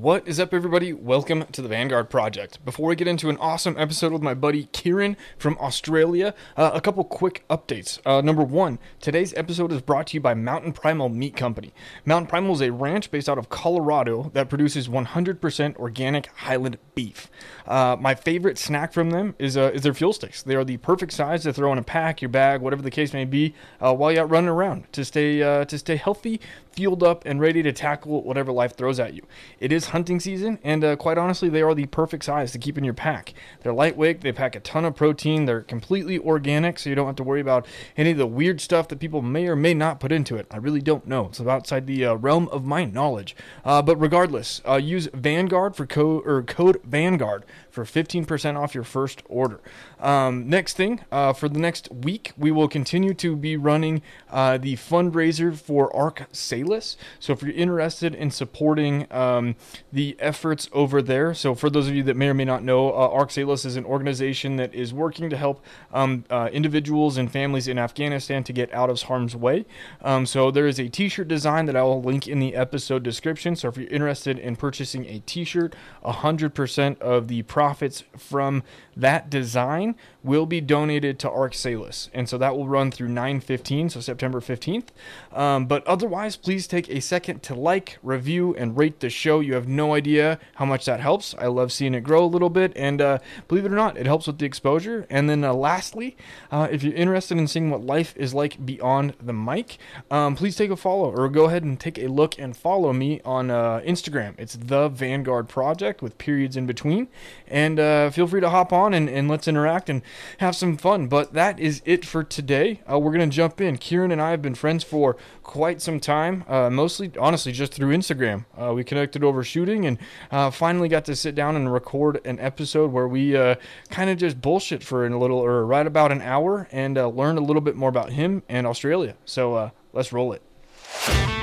What is up, everybody? Welcome to the Vanguard Project. Before we get into an awesome episode with my buddy Keiran from Australia, uh, a couple quick updates. Uh, number one, today's episode is brought to you by Mountain Primal Meat Company. Mountain Primal is a ranch based out of Colorado that produces 100% organic Highland beef. Uh, my favorite snack from them is, uh, is their fuel sticks. They are the perfect size to throw in a pack, your bag, whatever the case may be, uh, while you're out running around to stay uh, to stay healthy, fueled up, and ready to tackle whatever life throws at you. It is hunting season, and uh, quite honestly, they are the perfect size to keep in your pack. They're lightweight, they pack a ton of protein, they're completely organic, so you don't have to worry about any of the weird stuff that people may or may not put into it. I really don't know. It's outside the uh, realm of my knowledge. Uh, but regardless, uh, use Vanguard for code or code Vanguard for 15% off your first order. Um, next thing, uh, for the next week, we will continue to be running uh, the fundraiser for ARK Salus. So if you're interested in supporting um, the efforts over there, so for those of you that may or may not know, uh, ARK Salus is an organization that is working to help um, uh, individuals and families in Afghanistan to get out of harm's way. Um, so there is a t-shirt design that I will link in the episode description. So if you're interested in purchasing a t-shirt, 100% of the profits from that design will be donated to ARK Salus. And so that will run through 9-15, so September 15th. Um, but otherwise, please take a second to like, review, and rate the show. You have no idea how much that helps. I love seeing it grow a little bit. And uh, believe it or not, it helps with the exposure. And then uh, lastly, uh, if you're interested in seeing what life is like beyond the mic, um, please take a follow or go ahead and take a look and follow me on uh, Instagram. It's the Vanguard Project with periods in between. And uh, feel free to hop on and, and let's interact and have some fun. But that is it for today. Uh, we're going to jump in. Keiran and I have been friends for quite some time, uh, mostly, honestly, just through Instagram. Uh, we connected over shooting and uh, finally got to sit down and record an episode where we uh, kind of just bullshit for a little, or right about an hour, and uh, learn a little bit more about him and Australia. So let's roll it.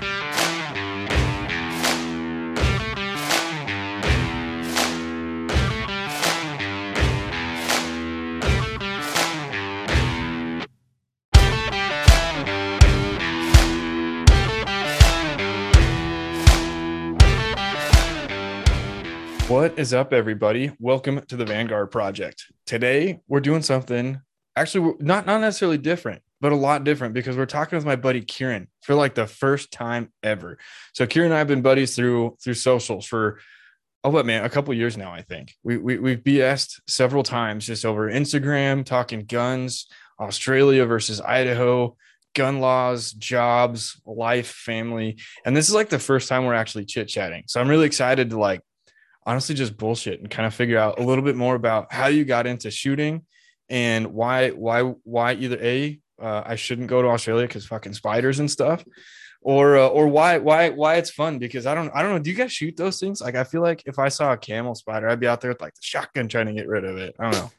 What is up, everybody? Welcome to the Vanguard Project. Today, we're doing something actually not not necessarily different, but a lot different because we're talking with my buddy Keiran for like the first time ever. So Keiran and I have been buddies through through socials for oh what man, a couple years now. I think we, we we've BS'd several times just over Instagram, talking guns, Australia versus Idaho, gun laws, jobs, life, family, and this is like the first time we're actually chit chatting. So I'm really excited to like honestly just bullshit and kind of figure out a little bit more about how you got into shooting and why why why either a uh, I shouldn't go to Australia because fucking spiders and stuff, or uh, or why why why it's fun because I don't I don't know. Do you guys shoot those things? Like I feel like if I saw a camel spider, I'd be out there with like the shotgun trying to get rid of it. I don't know.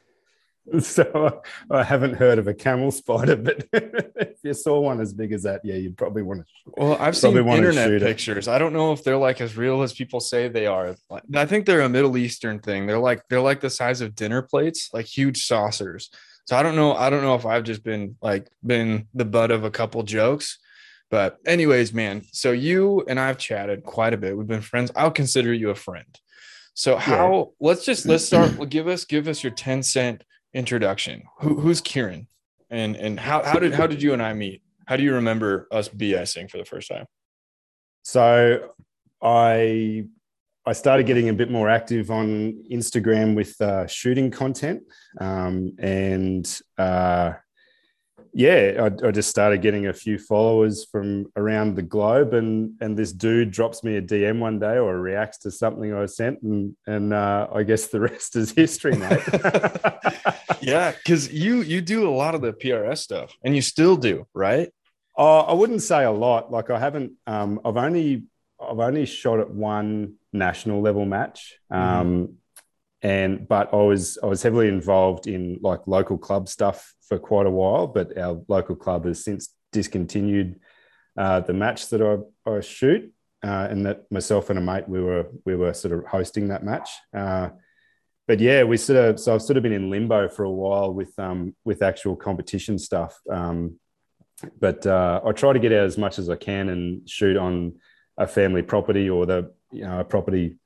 So I haven't heard of a camel spider, but if you saw one as big as that, yeah, you'd probably want to. Well, I've seen internet pictures. It. I don't know if they're like as real as people say they are. I think they're a Middle Eastern thing. They're like they're like the size of dinner plates, like huge saucers. So I don't know. I don't know if I've just been like been the butt of a couple jokes. But anyways, man. So you and I've chatted quite a bit. We've been friends. I'll consider you a friend. So how? Yeah. Let's just let's start. give us give us your ten cent introduction. Who, who's Keiran, and and how how did how did you and I meet? How do you remember us BSing for the first time? So I I started getting a bit more active on Instagram with uh, shooting content, um, and uh, yeah, I, I, just started getting a few followers from around the globe, and and this dude drops me a DM one day or reacts to something I sent, and and uh, I guess the rest is history, mate. yeah, because you you do a lot of the PRS stuff, and you still do, right? Oh, I wouldn't say a lot. Like I haven't. Um, I've only I've only shot at one national level match. Mm-hmm. Um, mm-hmm. And but I was I was heavily involved in like local club stuff for quite a while, but our local club has since discontinued uh, the match that I, I shoot, uh, and that myself and a mate we were we were sort of hosting that match. Uh, but yeah, we sort of so I've sort of been in limbo for a while with um, with actual competition stuff. Um, but uh, I try to get out as much as I can and shoot on a family property or the you know a property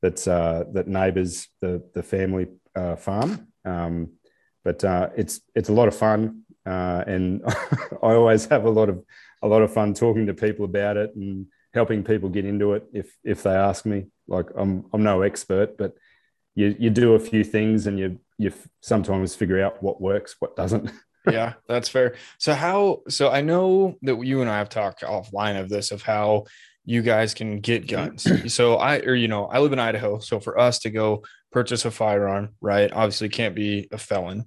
that's uh, that neighbours the the family uh, farm. Um, but uh, it's it's a lot of fun, uh, and I always have a lot of a lot of fun talking to people about it and helping people get into it if if they ask me. Like I'm I'm no expert, but you you do a few things and you you sometimes figure out what works, what doesn't. yeah, that's fair. So how so I know that you and I have talked offline of this of how you guys can get guns. so I or you know, I live in Idaho, so for us to go purchase a firearm, right? Obviously can't be a felon.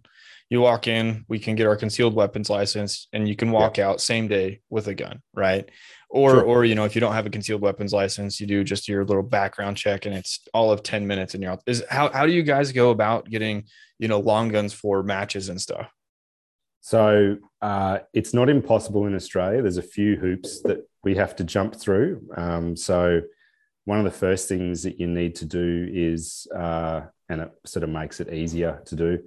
You walk in, we can get our concealed weapons license and you can walk yeah. out same day with a gun, right? Or sure. or you know, if you don't have a concealed weapons license, you do just your little background check and it's all of 10 minutes and you're out. Is how how do you guys go about getting, you know, long guns for matches and stuff? So uh, it's not impossible in Australia. There's a few hoops that we have to jump through. Um, so one of the first things that you need to do is, uh, and it sort of makes it easier to do,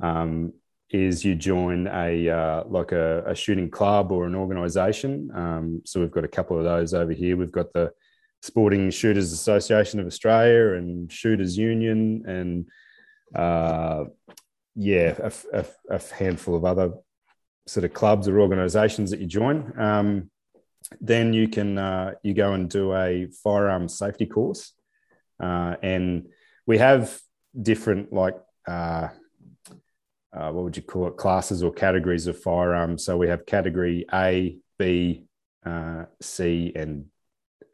um, is you join a uh, like a, a, shooting club or an organisation. Um, so we've got a couple of those over here. We've got the Sporting Shooters Association of Australia and Shooters Union and uh, yeah, a, a, a, handful of other sort of clubs or organisations that you join. Um, then you can uh, you go and do a firearm safety course, uh, and we have different like uh, uh, what would you call it classes or categories of firearms. So we have category A, B, uh, C, and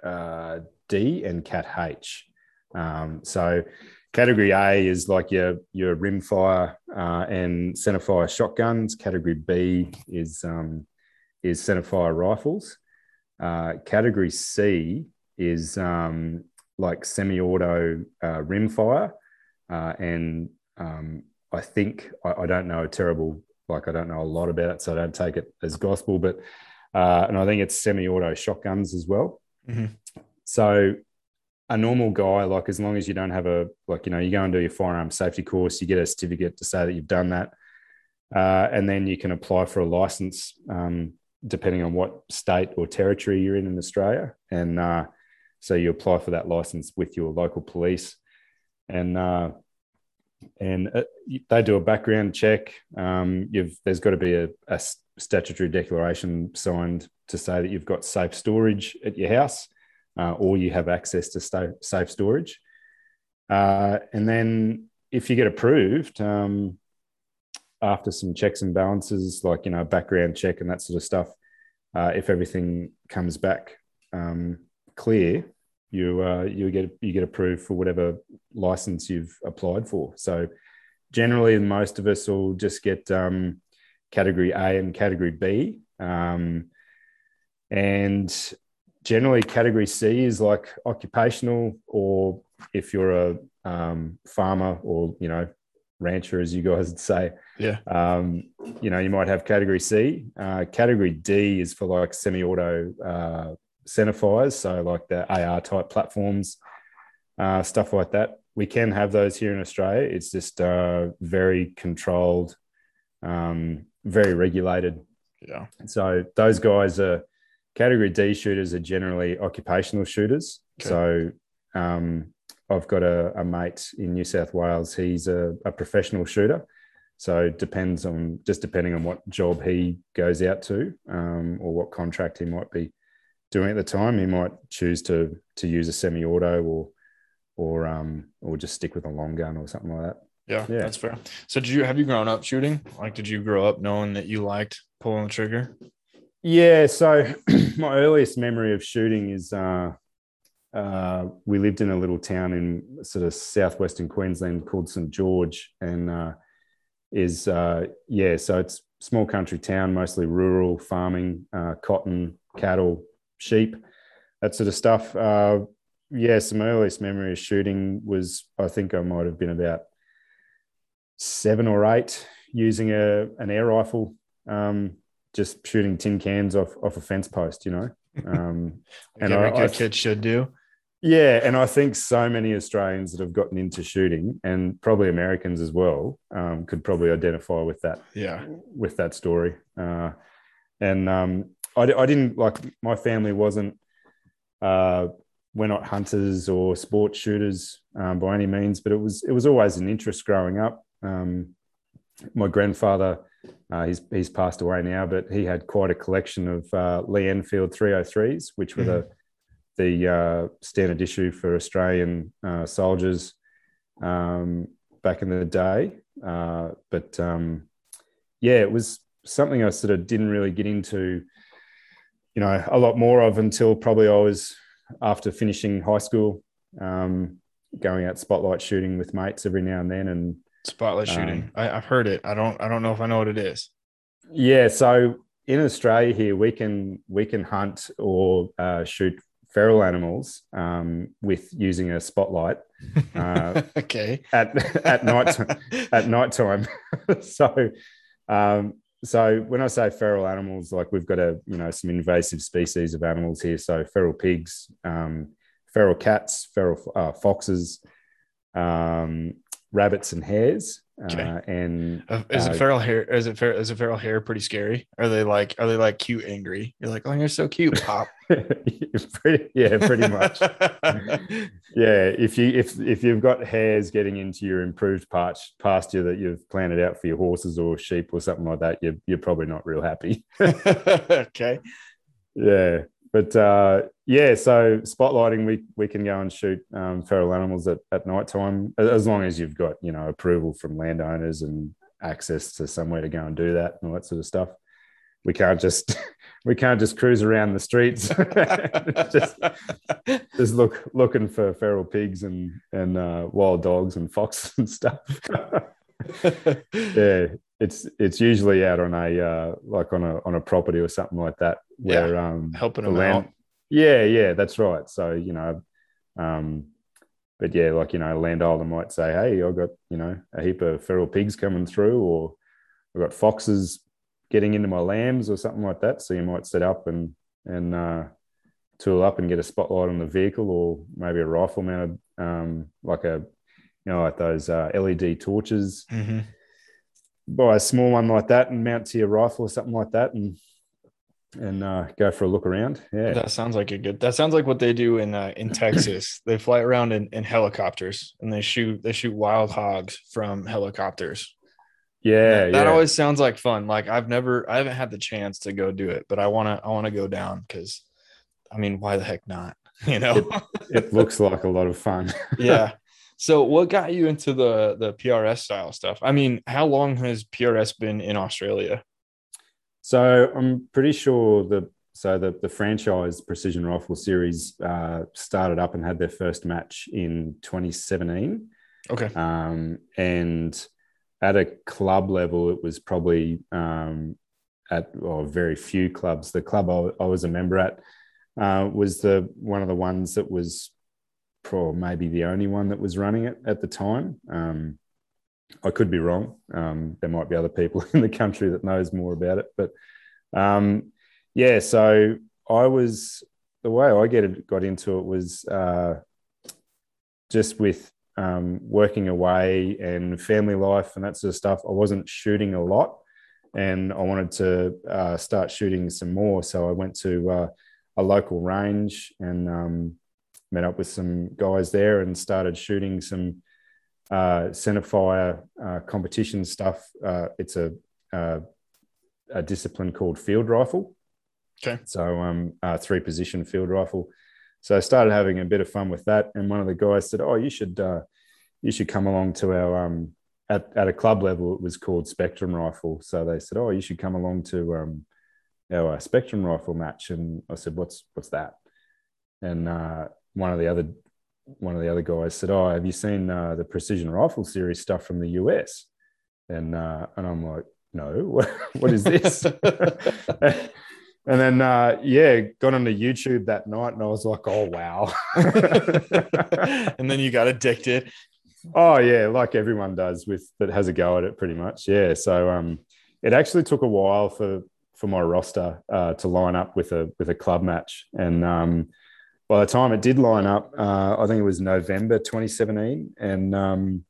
uh, D, and Cat H. Um, so Category A is like your your rimfire and centerfire shotguns. Category B is um, is centerfire rifles. Uh, category C is um, like semi-auto uh, rimfire, uh, and um, I think I, I, don't know a terrible like I don't know a lot about it, so I don't take it as gospel. But uh, and I think it's semi-auto shotguns as well. Mm-hmm. So a normal guy, like as long as you don't have a like, you know, you go and do your firearm safety course, you get a certificate to say that you've done that, uh, and then you can apply for a license um, depending on what state or territory you're in in Australia, and uh, so you apply for that license with your local police, and uh, and uh, they do a background check. Um, there's got to be a, a statutory declaration signed to say that you've got safe storage at your house uh, or you have access to st- safe storage. Uh, and then if you get approved, um, after some checks and balances, like you know, background check and that sort of stuff, uh, if everything comes back um, clear, you uh, you get you get approved for whatever license you've applied for. So generally, most of us will just get um, category A and category B, um, and generally category C is like occupational, or if you're a um, farmer or you know rancher, as you guys would say, yeah, um, you know you might have category C. Uh, category D is for like semi-auto uh, centerfires, so like the AR type platforms, uh, stuff like that. We can have those here in Australia. It's just uh, very controlled, um, very regulated. Yeah. So those guys are Category D shooters are generally occupational shooters. Okay. So um, I've got a, a, mate in New South Wales. He's a, a, professional shooter. So it depends on just depending on what job he goes out to um, or what contract he might be doing at the time. He might choose to to use a semi-auto or or um, or just stick with a long gun or something like that. Yeah, yeah, that's fair. So, did you have you grown up shooting? Like, did you grow up knowing that you liked pulling the trigger? Yeah, so my earliest memory of shooting is uh, uh, we lived in a little town in sort of southwestern Queensland called St George, and uh, is uh, yeah, so it's small country town, mostly rural farming, uh, cotton, cattle, sheep, that sort of stuff. Uh, yeah, some earliest memory of shooting was I think I might have been about seven or eight using a an air rifle. Um, just shooting tin cans off off a fence post, you know. Um, and I, good kid should do. Yeah, and I think so many Australians that have gotten into shooting, and probably Americans as well, um, could probably identify with that. Yeah, with that story. Uh, and um, I, I didn't like my family wasn't uh, we're not hunters or sports shooters um, by any means, but it was it was always an interest growing up. Um, my grandfather, uh, he's he's passed away now, but he had quite a collection of uh, Lee Enfield 303s, which were mm-hmm. the the uh, standard issue for Australian uh, soldiers um, back in the day. Uh, but um, yeah, it was something I sort of didn't really get into, you know, a lot more of until probably I was after finishing high school, um, going out spotlight shooting with mates every now and then, and spotlight shooting. Um, I, have heard it. I don't. I don't know if I know what it is. Yeah. So in Australia here, we can we can hunt or uh, shoot feral animals um, with using a spotlight. Uh, okay. At at night at night time. so um, so when I say feral animals, like we've got a you know some invasive species of animals here. So feral pigs, um, feral cats, feral uh, foxes, um, rabbits, and hares. Okay. Uh, and uh, is it uh, feral hare? Is it feral? Is it feral hare pretty scary? Are they like? Are they like cute, angry? You're like, oh, you're so cute, pop. pretty, yeah, pretty much. yeah, if you if if you've got hares getting into your improved pasture that you've planted out for your horses or sheep or something like that, you're you're probably not real happy. okay. Yeah, but uh, yeah, so spotlighting, we we can go and shoot um, feral animals at, at night time as long as you've got you know approval from landowners and access to somewhere to go and do that and all that sort of stuff. We can't just we can't just cruise around the streets, just just look looking for feral pigs and and uh, wild dogs and foxes and stuff. yeah, it's it's usually out on a uh, like on a on a property or something like that where yeah, um helping them land, out. Yeah, yeah, that's right. So you know, um, but yeah, like you know, a landholder might say, "Hey, I've got you know a heap of feral pigs coming through, or I've got foxes getting into my lambs, or something like that." So you might set up and and uh, tool up and get a spotlight on the vehicle, or maybe a rifle mounted, um, like a you know, like those uh, LED torches. Mm-hmm buy a small one like that and mount to your rifle or something like that and and uh, go for a look around. Yeah, that sounds like a good. That sounds like what they do in uh, in Texas. they fly around in, in helicopters and they shoot they shoot wild hogs from helicopters. Yeah, that, that yeah. always sounds like fun. Like I've never, I haven't had the chance to go do it, but I want to, I want to go down because, I mean, why the heck not? You know, it, it looks like a lot of fun. yeah, so what got you into the the PRS style stuff? I mean, how long has PRS been in Australia? So I'm pretty sure the so the the franchise Precision Rifle Series uh, started up and had their first match in 2017. Okay. Um, and at a club level, it was probably um, at well, very few clubs. The club I, I was a member at uh, was the one of the ones that was or maybe the only one that was running it at the time. Um, I could be wrong. Um, there might be other people in the country that knows more about it, but um, yeah. So I was the way I get it, got into it was uh, just with um, working away and family life and that sort of stuff. I wasn't shooting a lot, and I wanted to uh, start shooting some more. So I went to uh, a local range and um, met up with some guys there and started shooting some uh, centerfire uh, competition stuff. Uh, it's a, uh, a discipline called field rifle. Okay. So um, uh, three position field rifle. So I started having a bit of fun with that, and one of the guys said, "Oh, you should uh, you should come along to our um, at at a club level. It was called Spectrum Rifle. So they said, "Oh, you should come along to um, our Spectrum Rifle match." And I said, "What's what's that?" And uh, one of the other one of the other guys said, "Oh, have you seen uh, the precision rifle series stuff from the US?" And uh, and I'm like, "No, what, what is this?" and then uh, yeah, got onto YouTube that night, and I was like, "Oh wow!" and then you got addicted. Oh yeah, like everyone does with that has a go at it, pretty much. Yeah, so um, it actually took a while for for my roster uh, to line up with a with a club match, and um, by the time it did line up, uh, I think it was November 2017, and um,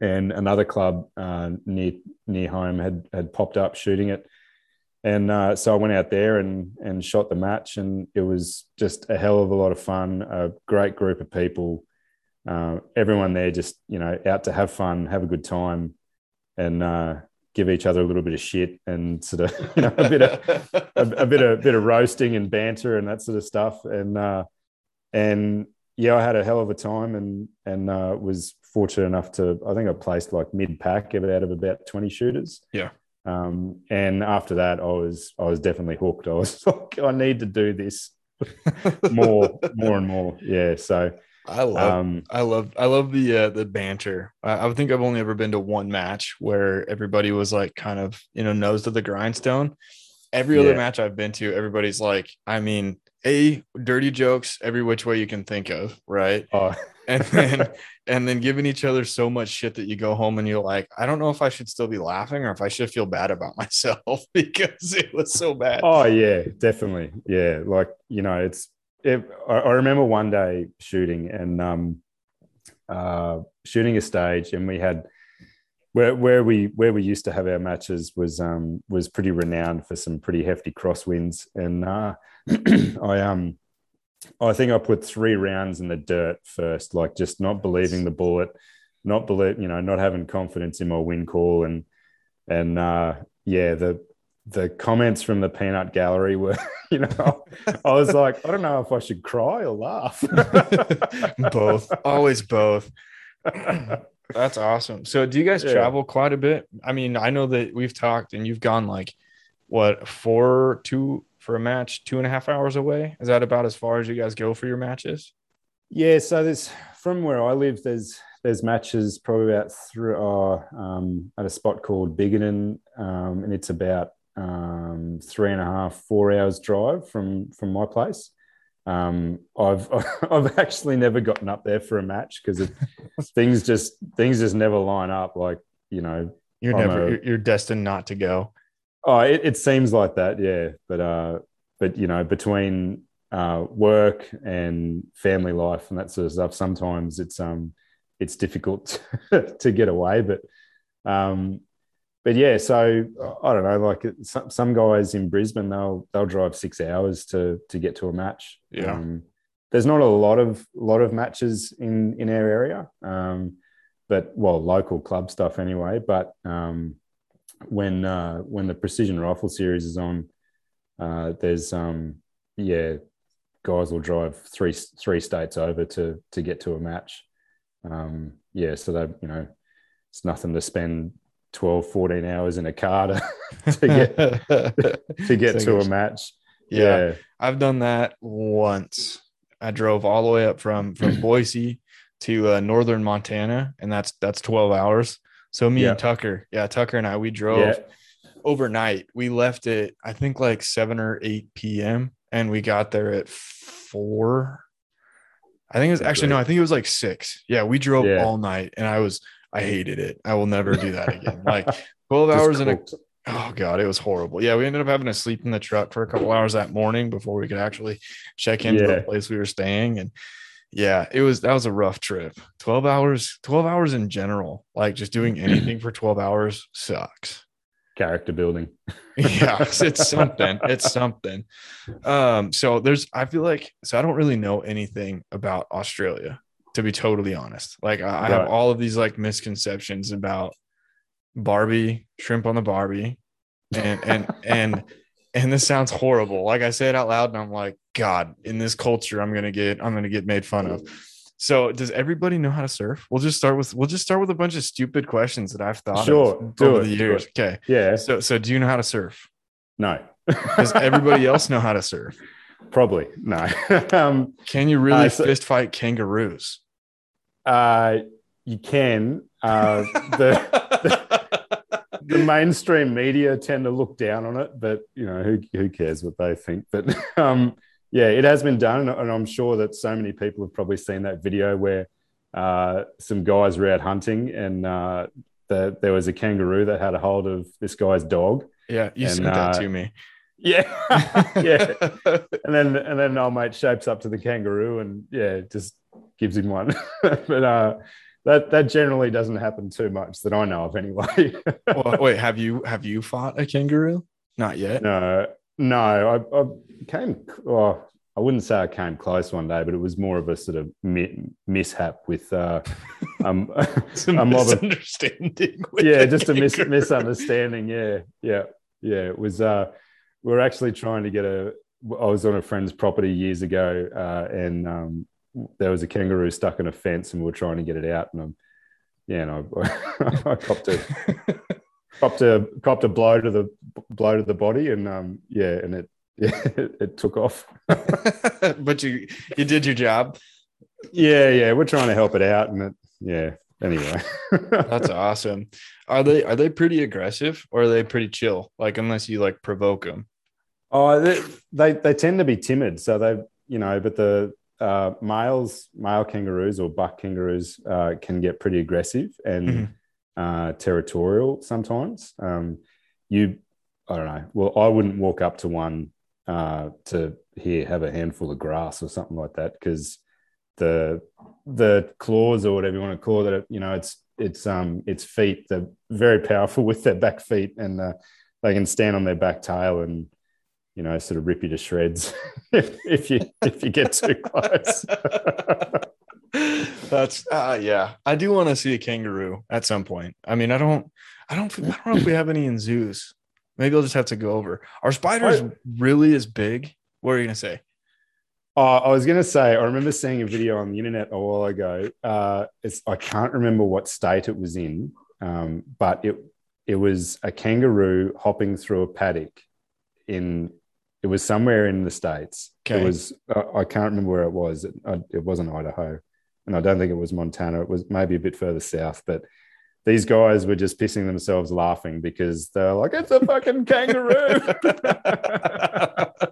and another club uh, near near home had had popped up shooting it, and uh, so I went out there and and shot the match, and it was just a hell of a lot of fun. A great group of people, uh, everyone there just you know out to have fun, have a good time, and uh, give each other a little bit of shit and sort of you know a bit of a, a, bit of bit of roasting and banter and that sort of stuff. And uh, and yeah, I had a hell of a time and and uh, was fortunate enough to I think I placed like mid pack out of about twenty shooters. Yeah. Um, and after that, I was I was definitely hooked. I was like, I need to do this more, more and more. Yeah. So I love, um, I love, I love the uh, the banter. I, I think I've only ever been to one match where everybody was like kind of you know nose to the grindstone. Every other match I've been to, everybody's like, I mean, a dirty jokes every which way you can think of, right? Oh. and then and then giving each other so much shit that you go home and you're like, I don't know if I should still be laughing or if I should feel bad about myself because it was so bad. Oh yeah, definitely. Yeah, like you know, it's. It, I, I remember one day shooting and um, uh, shooting a stage, and we had where where we where we used to have our matches was um was pretty renowned for some pretty hefty crosswinds, and uh, I um I think I put three rounds in the dirt first, like just not believing the bullet, not believe, you know, not having confidence in my win call, and and uh, yeah, the the comments from the peanut gallery were, you know, I was like, I don't know if I should cry or laugh. both, always both. That's awesome. So, do you guys yeah. travel quite a bit? I mean, I know that we've talked, and you've gone like what four, two, for a match two and a half hours away. Is that about as far as you guys go for your matches? Yeah, so there's from where I live, there's there's matches probably about through uh, um, at a spot called Biggin, um, and it's about um, three and a half, four hours drive from from my place. Um, I've I've actually never gotten up there for a match because things just things just never line up. Like you know, you're I'm never a, you're destined not to go. Oh, it, it seems like that, yeah. But uh, but you know, between uh, work and family life and that sort of stuff, sometimes it's um it's difficult to get away. But um, but yeah, so I don't know. Like some, some guys in Brisbane, they'll they'll drive six hours to to get to a match. Yeah. Um, there's not a lot of lot of matches in in our area, um, but well, local club stuff anyway. But um, when uh, when the precision rifle series is on, uh, there's um, yeah, guys will drive three three states over to to get to a match. Um, yeah, so that you know, it's nothing to spend 12, 14 hours in a car to, to get to get to a match. Yeah, yeah, I've done that once. I drove all the way up from from Boise to uh, northern Montana, and that's that's 12 hours. So me yeah. and Tucker, yeah, Tucker and I, we drove yeah. overnight. We left it, I think like 7 or 8 p.m. and we got there at four. I think it was actually no, I think it was like six. Yeah, we drove all night and I was I hated it. I will never do that again. like 12 hours in a oh god, it was horrible. Yeah, we ended up having to sleep in the truck for a couple hours that morning before we could actually check into yeah. the place we were staying. And yeah, it was that was a rough trip. 12 hours, 12 hours in general, like just doing anything for 12 hours sucks. Character building. yeah, it's something. It's something. Um, so there's I feel like so I don't really know anything about Australia, to be totally honest. Like I, I have all of these like misconceptions about Barbie, shrimp on the Barbie, and and and and this sounds horrible. Like I say it out loud, and I'm like, God, in this culture, I'm gonna get I'm gonna get made fun of. So, does everybody know how to surf? We'll just start with we'll just start with a bunch of stupid questions that I've thought sure, of over it, the years. Okay, yeah. So, so do you know how to surf? No. does everybody else know how to surf? Probably no. um, can you really uh, so, fist fight kangaroos? Uh, you can. Uh, the, the mainstream media tend to look down on it, but you know who who cares what they think? But um, yeah, it has been done, and I'm sure that so many people have probably seen that video where uh, some guys were out hunting, and uh, the, there was a kangaroo that had a hold of this guy's dog. Yeah, you and, sent that uh, to me. Yeah, yeah, and then and then old mate shapes up to the kangaroo, and yeah, just gives him one. but uh, that that generally doesn't happen too much that I know of anyway. well, wait, have you have you fought a kangaroo? Not yet. No, no. I, I came. Oh, I wouldn't say I came close one day, but it was more of a sort of mi- mishap with uh, um, Some a mob of misunderstanding. with yeah, just a mis- misunderstanding. Yeah, yeah, yeah. It was. Uh, we were actually trying to get a. I was on a friend's property years ago, uh, and um, there was a kangaroo stuck in a fence, and we were trying to get it out. And um, yeah, and I, I copped a copped a copped a blow to the blow to the body, and um, yeah, and it yeah, it, it took off. but you you did your job. yeah, yeah, we're trying to help it out, and it yeah. Anyway, That's awesome. Are they are they pretty aggressive or are they pretty chill? Like unless you like provoke them. Oh, they, they they tend to be timid. So they, you know, but the uh, males, male kangaroos or buck kangaroos uh, can get pretty aggressive and Mhm. uh, territorial sometimes. Um, you, I don't know. Well, I wouldn't walk up to one uh, to here have a handful of grass or something like that because the the claws or whatever you want to call it, you know, it's it's um its feet. They're very powerful with their back feet and uh, they can stand on their back tail and you know sort of rip you to shreds if, if you if you get too close. That's uh yeah. I do want to see a kangaroo at some point. I mean, I don't I don't I don't know if we have any in zoos. Maybe I'll just have to go over. Are spiders really as big? What are you gonna say? Oh, I was going to say, I remember seeing a video on the internet a while ago. Uh, it's I can't remember what state it was in, um, but it it was a kangaroo hopping through a paddock in. It was somewhere in the states. Okay. It was. Uh, I can't remember where it was. It, uh, it wasn't Idaho, and I don't think it was Montana. It was maybe a bit further south, but. These guys were just pissing themselves laughing because they're like, "It's a fucking kangaroo!"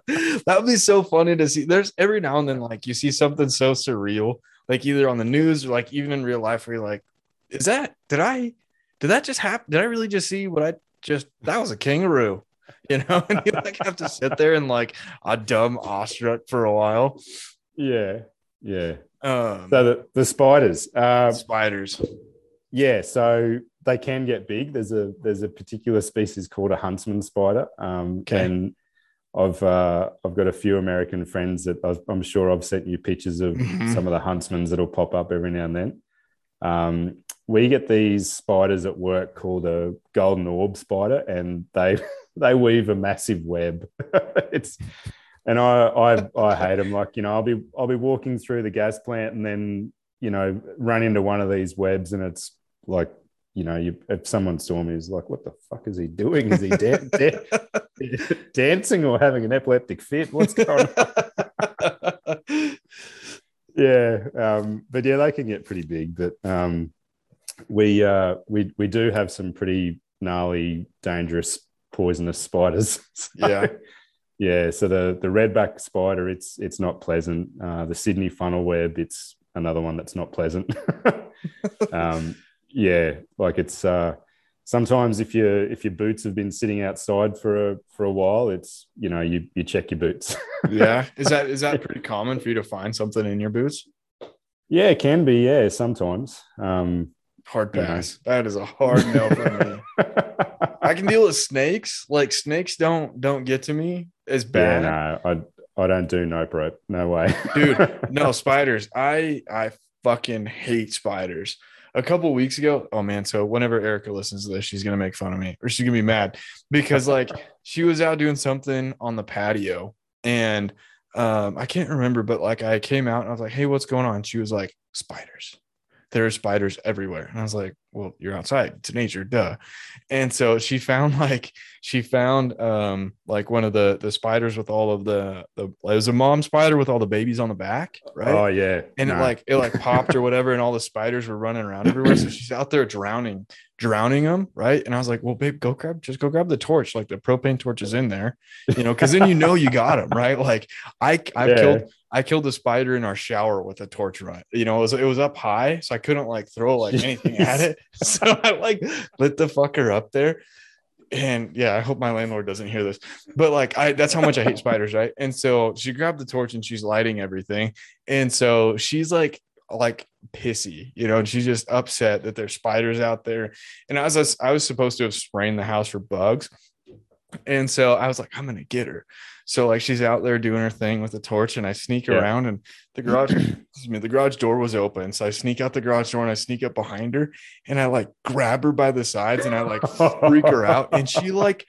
that would be so funny to see. There's every now and then, like you see something so surreal, like either on the news or like even in real life, where you're like, "Is that? Did I? Did that just happen? Did I really just see what I just? That was a kangaroo." You know, and you like have to sit there and like a dumb awestruck for a while. yeah, yeah. Um, So the, the spiders, uh, spiders. yeah, so they can get big. There's a there's a particular species called a huntsman spider, um, Okay. and I've uh, I've got a few American friends that I've, I'm sure I've sent you pictures of Mhm. some of the huntsmans that'll pop up every now and then. Um, we get these spiders at work called a golden orb spider, and they they weave a massive web. it's and I, I I hate them. Like you know, I'll be I'll be walking through the gas plant and then you know run into one of these webs, and it's like you know, you if someone saw me, is like, what the fuck is he doing? Is he dan- dan- dancing or having an epileptic fit? What's going on? yeah, um, but yeah, they can get pretty big. But um, we uh, we we do have some pretty gnarly, dangerous, poisonous spiders. So, Yeah. yeah. So the the redback spider, it's it's not pleasant. Uh, the Sydney funnel web, it's another one that's not pleasant. um, yeah, like it's uh, sometimes if your if your boots have been sitting outside for a for a while, it's you know you you check your boots. yeah. Is that is that pretty common for you to find something in your boots? yeah, it can be. Yeah, sometimes. Um, Hard Yeah. pass. That is a hard no for me. I can deal with snakes. Like snakes don't don't get to me as Yeah, bad. no, I I don't do nope rope. No way, Dude, No, spiders. I I fucking hate spiders. A couple weeks ago, oh man, so whenever Erica listens to this, she's gonna make fun of me or she's gonna be mad because like she was out doing something on the patio and um I can't remember, but like I came out and I was like, Hey, what's going on? She was like, Spiders. There are spiders everywhere. And I was like, Well, you're outside, it's nature, duh. And so she found like she found um like one of the the spiders with all of the the it was a mom spider with all the babies on the back, right? Oh yeah, and it like it like popped or whatever, and all the spiders were running around everywhere. So she's out there drowning, drowning them, right? And I was like, "Well, babe, go grab, just go grab the torch. Like the propane torch is in there, you know, because then you know you got them, right? Like I I Yeah. killed I killed a spider in our shower with a torch run. You know, it was it was up high, so I couldn't like throw like anything at it. So I like lit the fucker up there. And yeah, I hope my landlord doesn't hear this. But like I that's how much I hate spiders, right? And so she grabbed the torch and she's lighting everything. And so she's like like pissy, you know, and she's just upset that there's spiders out there. And I was I was supposed to have sprayed the house for bugs. and so I was like, I'm gonna get her. So like she's out there doing her thing with the torch, and I sneak Yeah. around, and the garage, excuse me, the garage door was open. So I sneak out the garage door and I sneak up behind her, and I like grab her by the sides, and I like freak her out, and she like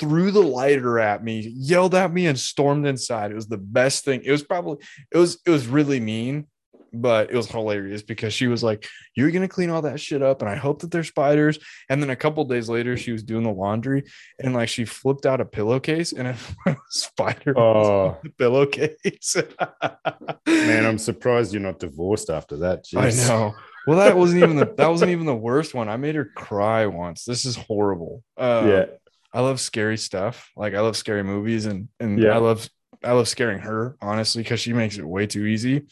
threw the lighter at me, yelled at me, and stormed inside. It was the best thing. It was probably it was it was really mean, but it was hilarious because she was like, "You're gonna clean all that shit up," and I hope that there's spiders. And then a couple days later, she was doing the laundry, and like she flipped out a pillowcase, and a spider Oh. the pillowcase. Man, I'm surprised you're not divorced after that. I know. Well, that wasn't even the that wasn't even the worst one. I made her cry once. This is horrible. Uh, Yeah. I love scary stuff. Like I love scary movies and and Yeah. I love I love scaring her honestly because she makes it way too easy.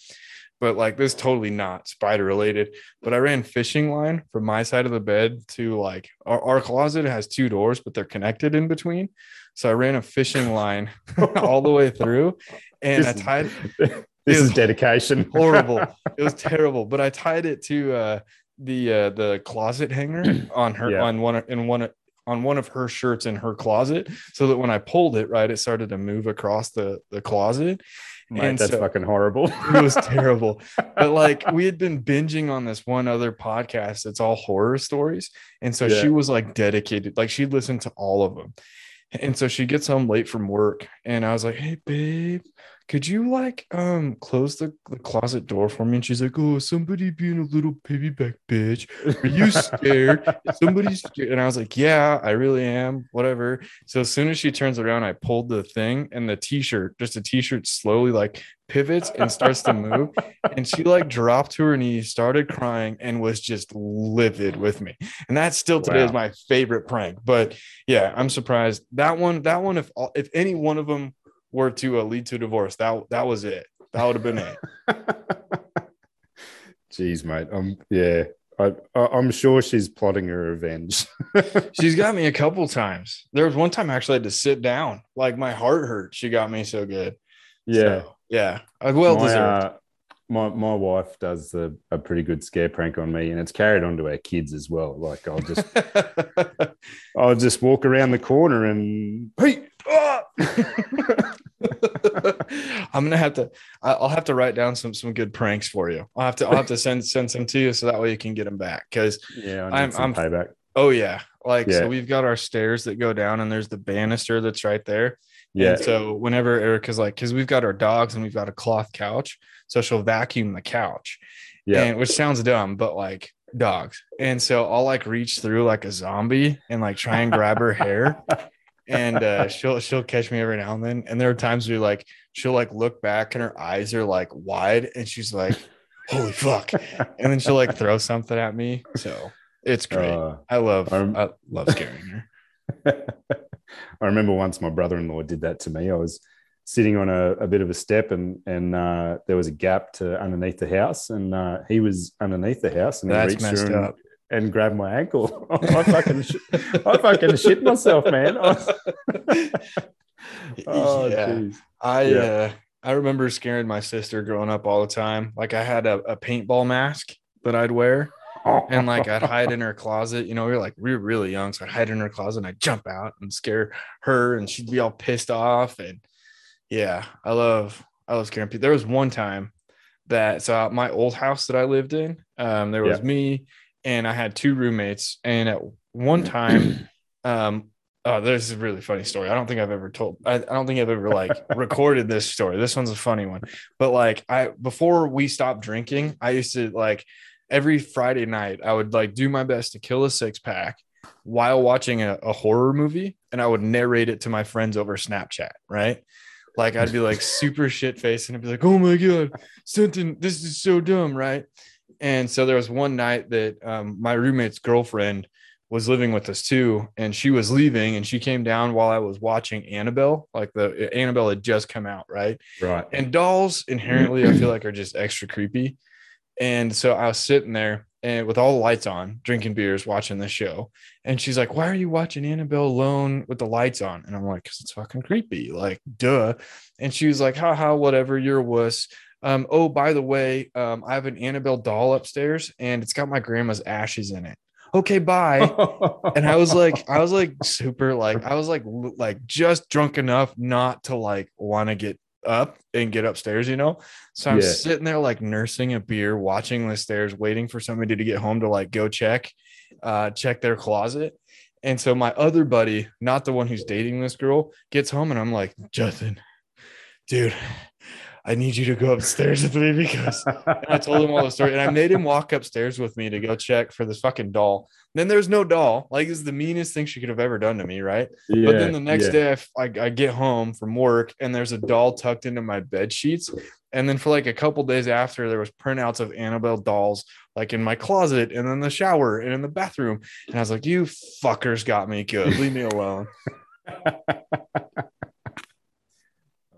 But like this totally not spider related. But I ran fishing line from my side of the bed to like our, our closet has two doors, but they're connected in between. So I ran a fishing line all the way through and I This- tied This It is dedication. horrible. it was terrible. But I tied it to uh, the uh, the closet hanger on her Yeah. on one in one on one of her shirts in her closet, so that when I pulled it, right, it started to move across the the closet. Mate, and that's so- fucking horrible. It was terrible. But like we had been binging on this one other podcast that's all horror stories. And so Yeah. she was like dedicated, like she listened to all of them. And so she gets home late from work. And I was like, Hey babe, could you like um close the, the closet door for me? And she's like, Oh, somebody being a little piggyback bitch. Are you scared? Somebody's scared. And I was like, Yeah, I really am. Whatever. So as soon as she turns around, I pulled the thing and the t-shirt, just a t-shirt slowly like pivots and starts to move. And she like dropped to her knees, started crying, and was just livid with me. And that still today is my favorite prank. But yeah, I'm surprised. That one, that one, if all, if any one of them were to uh, lead to divorce, that that was it. That would have been it. Jeez, mate. Um, yeah, I, I'm sure she's plotting her revenge. She's got me a couple times. There was one time I actually had to sit down. Like my heart hurt. She got me so good. yeah, So, yeah. Uh, Well my, deserved. uh, my my wife does a, a pretty good scare prank on me, and it's carried on to our kids as well. Like I'll just I'll just walk around the corner and hey, ah! I'm gonna have to. I'll have to write down some some good pranks for you. I'll have to. I'll have to send send some to you so that way you can get them back. Because yeah, I'm- I'm- payback. oh yeah, like Yeah. so we've got our stairs that go down and there's the banister that's right there. Yeah, And so whenever Erica's like, because we've got our dogs and we've got a cloth couch, so she'll vacuum the couch. yeah. and which sounds dumb, but like dogs. And so I'll like reach through like a zombie and like try and grab her hair. And uh, she'll she'll catch me every now and then. And there are times where like she'll like look back and her eyes are like wide and she's like, holy fuck. And then she'll like throw something at me. So it's great. Uh, I love I'm- I love scaring her. I remember once my brother-in-law did that to me. I was sitting on a, a bit of a step, and and uh, there was a gap to underneath the house, and uh, he was underneath the house, and he That's reached messed through and, up. And grabbed my ankle. I fucking, I fucking shit myself, man. oh, yeah. jeez. I Yeah. uh I remember scaring my sister growing up all the time. Like I had a, a paintball mask that I'd wear and like I'd hide in her closet. You know, we were like we were really young, so I'd hide in her closet and I'd jump out and scare her, and she'd be all pissed off. And yeah, I love I love scaring people. There was one time that so my old house that I lived in, um, there was Yeah. me and I had two roommates, and at one time, um, oh, this is a really funny story. I don't think I've ever told. I, I don't think I've ever like recorded this story. This one's a funny one, but like I before we stopped drinking, I used to like every Friday night I would like do my best to kill a six pack while watching a, a horror movie, and I would narrate it to my friends over Snapchat. Right. Like I'd be like super shit faced and I'd be like, oh my God, something, this is so dumb, right? And so there was one night that um, my roommate's girlfriend was living with us too, and she was leaving, and she came down while I was watching Annabelle. Like the Annabelle had just come out, right? right. And dolls inherently, I feel like, are just extra creepy. And so I was sitting there and with all the lights on, drinking beers, watching this show. And she's like, Why are you watching Annabelle alone with the lights on? And I'm like, Because it's fucking creepy. Like, duh. And she was like, Haha, whatever, you're a wuss. Um, oh, by the way, um, I have an Annabelle doll upstairs and it's got my grandma's ashes in it. okay, bye. and I was like, I was like super like, I was like, like just drunk enough not to like want to get up and get upstairs, you know? So I'm Yeah. sitting there like nursing a beer, watching the stairs, waiting for somebody to get home to like go check, uh, check their closet. And so my other buddy, not the one who's dating this girl, gets home and I'm like, Justin, dude, I need you to go upstairs with me because I told him all the story, and I made him walk upstairs with me to go check for this fucking doll. Then there's no doll. Like, it's the meanest thing she could have ever done to me, right? yeah, but then the next yeah. day, I- I get home from work, and there's a doll tucked into my bed sheets. And then for like a couple days after, there was printouts of Annabelle dolls, like in my closet, and in the shower, and in the bathroom. And I was like, "You fuckers got me good. Leave me alone."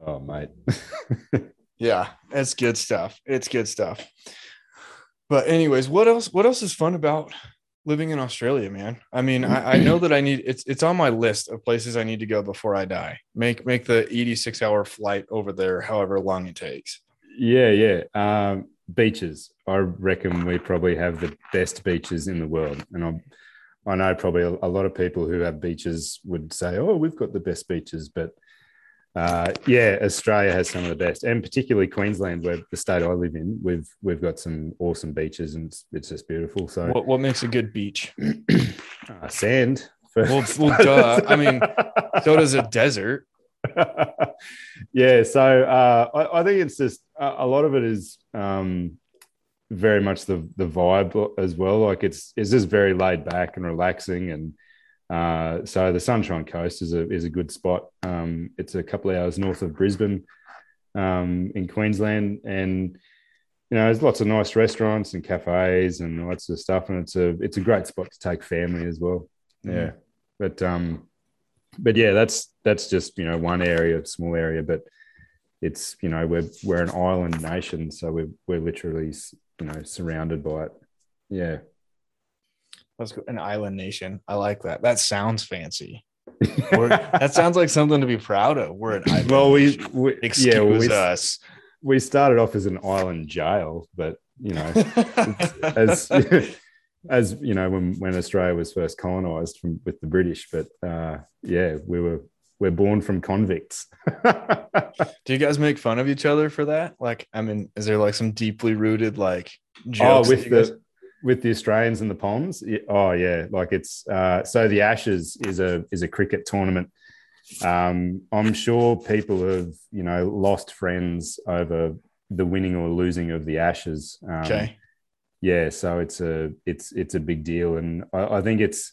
oh, mate. Yeah, it's good stuff. It's good stuff. But anyways, what else? What else is fun about living in Australia, man? I mean, I, I know that I need it's it's on my list of places I need to go before I die. Make make the 86 hour flight over there, however long it takes. Yeah, yeah. Um, beaches. I reckon we probably have the best beaches in the world, and I, I know probably a, a lot of people who have beaches would say, "Oh, we've got the best beaches," but uh, yeah, Australia has some of the best, and particularly Queensland, where the state I live in, we've we've got some awesome beaches, and it's, it's just beautiful. So What what makes a good beach? uh, sand. For Well, well, duh. I mean, So does a desert. yeah, so uh, I, I think it's just a, a lot of it is um, very much the the vibe as well. Like it's it's just very laid back and relaxing, and uh, so the Sunshine Coast is a is a good spot. Um, it's a couple of hours north of Brisbane, um, in Queensland, and you know there's lots of nice restaurants and cafes and sort of stuff, and it's a it's a great spot to take family as well. Yeah, but um, but yeah, that's that's just you know one area, small area, but it's you know we're we're an island nation, so we're we're literally you know surrounded by it. Yeah, Let's go. An island nation. I like that. That sounds fancy. That sounds like something to be proud of. We're an island. well, we, we excuse yeah, we, us. we started off as an island jail, but you know as as you know when when Australia was first colonized from with the British, but uh, yeah, we were we're born from convicts. Do you guys make fun of each other for that? Like, I mean, is there like some deeply rooted like oh, jokes? that with the guys- with the Australians and the Poms. Oh yeah, like it's uh, so the Ashes is a is a cricket tournament. Um, I'm sure people have you know lost friends over the winning or losing of the Ashes. Um, okay. yeah so it's a it's it's a big deal and i, I think it's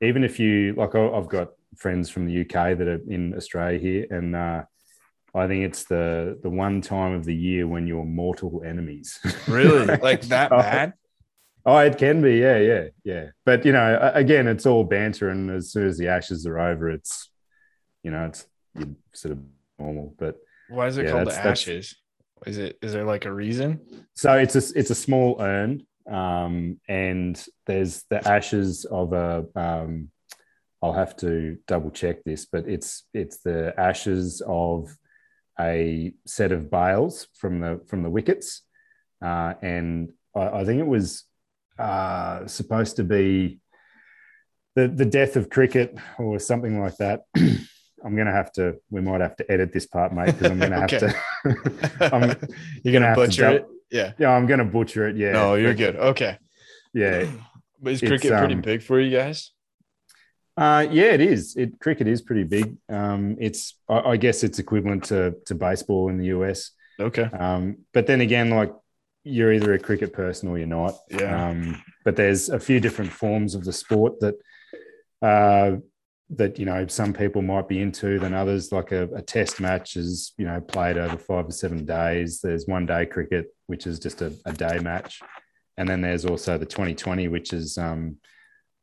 even if you like i've got friends from the uk that are in australia here and uh, i think it's the the one time of the year when you're mortal enemies Really? Like that bad? Oh it can be yeah yeah yeah but you know again it's all banter and as soon as the ashes are over it's you know it's sort of normal but Why is it Yeah, called the that's- that's- ashes? Is it is there like a reason? So it's a it's a small urn, um, and there's the ashes of a. Um, I'll have to double check this, but it's it's the ashes of a set of bails from the from the wickets, uh, and I, I think it was uh, supposed to be the the death of cricket or something like that. I'm gonna have to. We might have to edit this part, mate, because I'm gonna have to. I'm, You're have to butcher it? Yeah. yeah, I'm gonna butcher it. Yeah. No, you're But, good. Okay. Yeah. But is cricket pretty um, big for you guys? Uh, yeah, it is. It cricket is pretty big. Um, it's I, I guess it's equivalent to to baseball in the US. Okay. Um, but then again, like you're either a cricket person or you're not. Yeah. Um, but there's a few different forms of the sport that uh, that you know some people might be into than others. Like a, a test match is you know played over five or seven days. There's one day cricket, which is just a, a day match, and then there's also the 2020, which is um,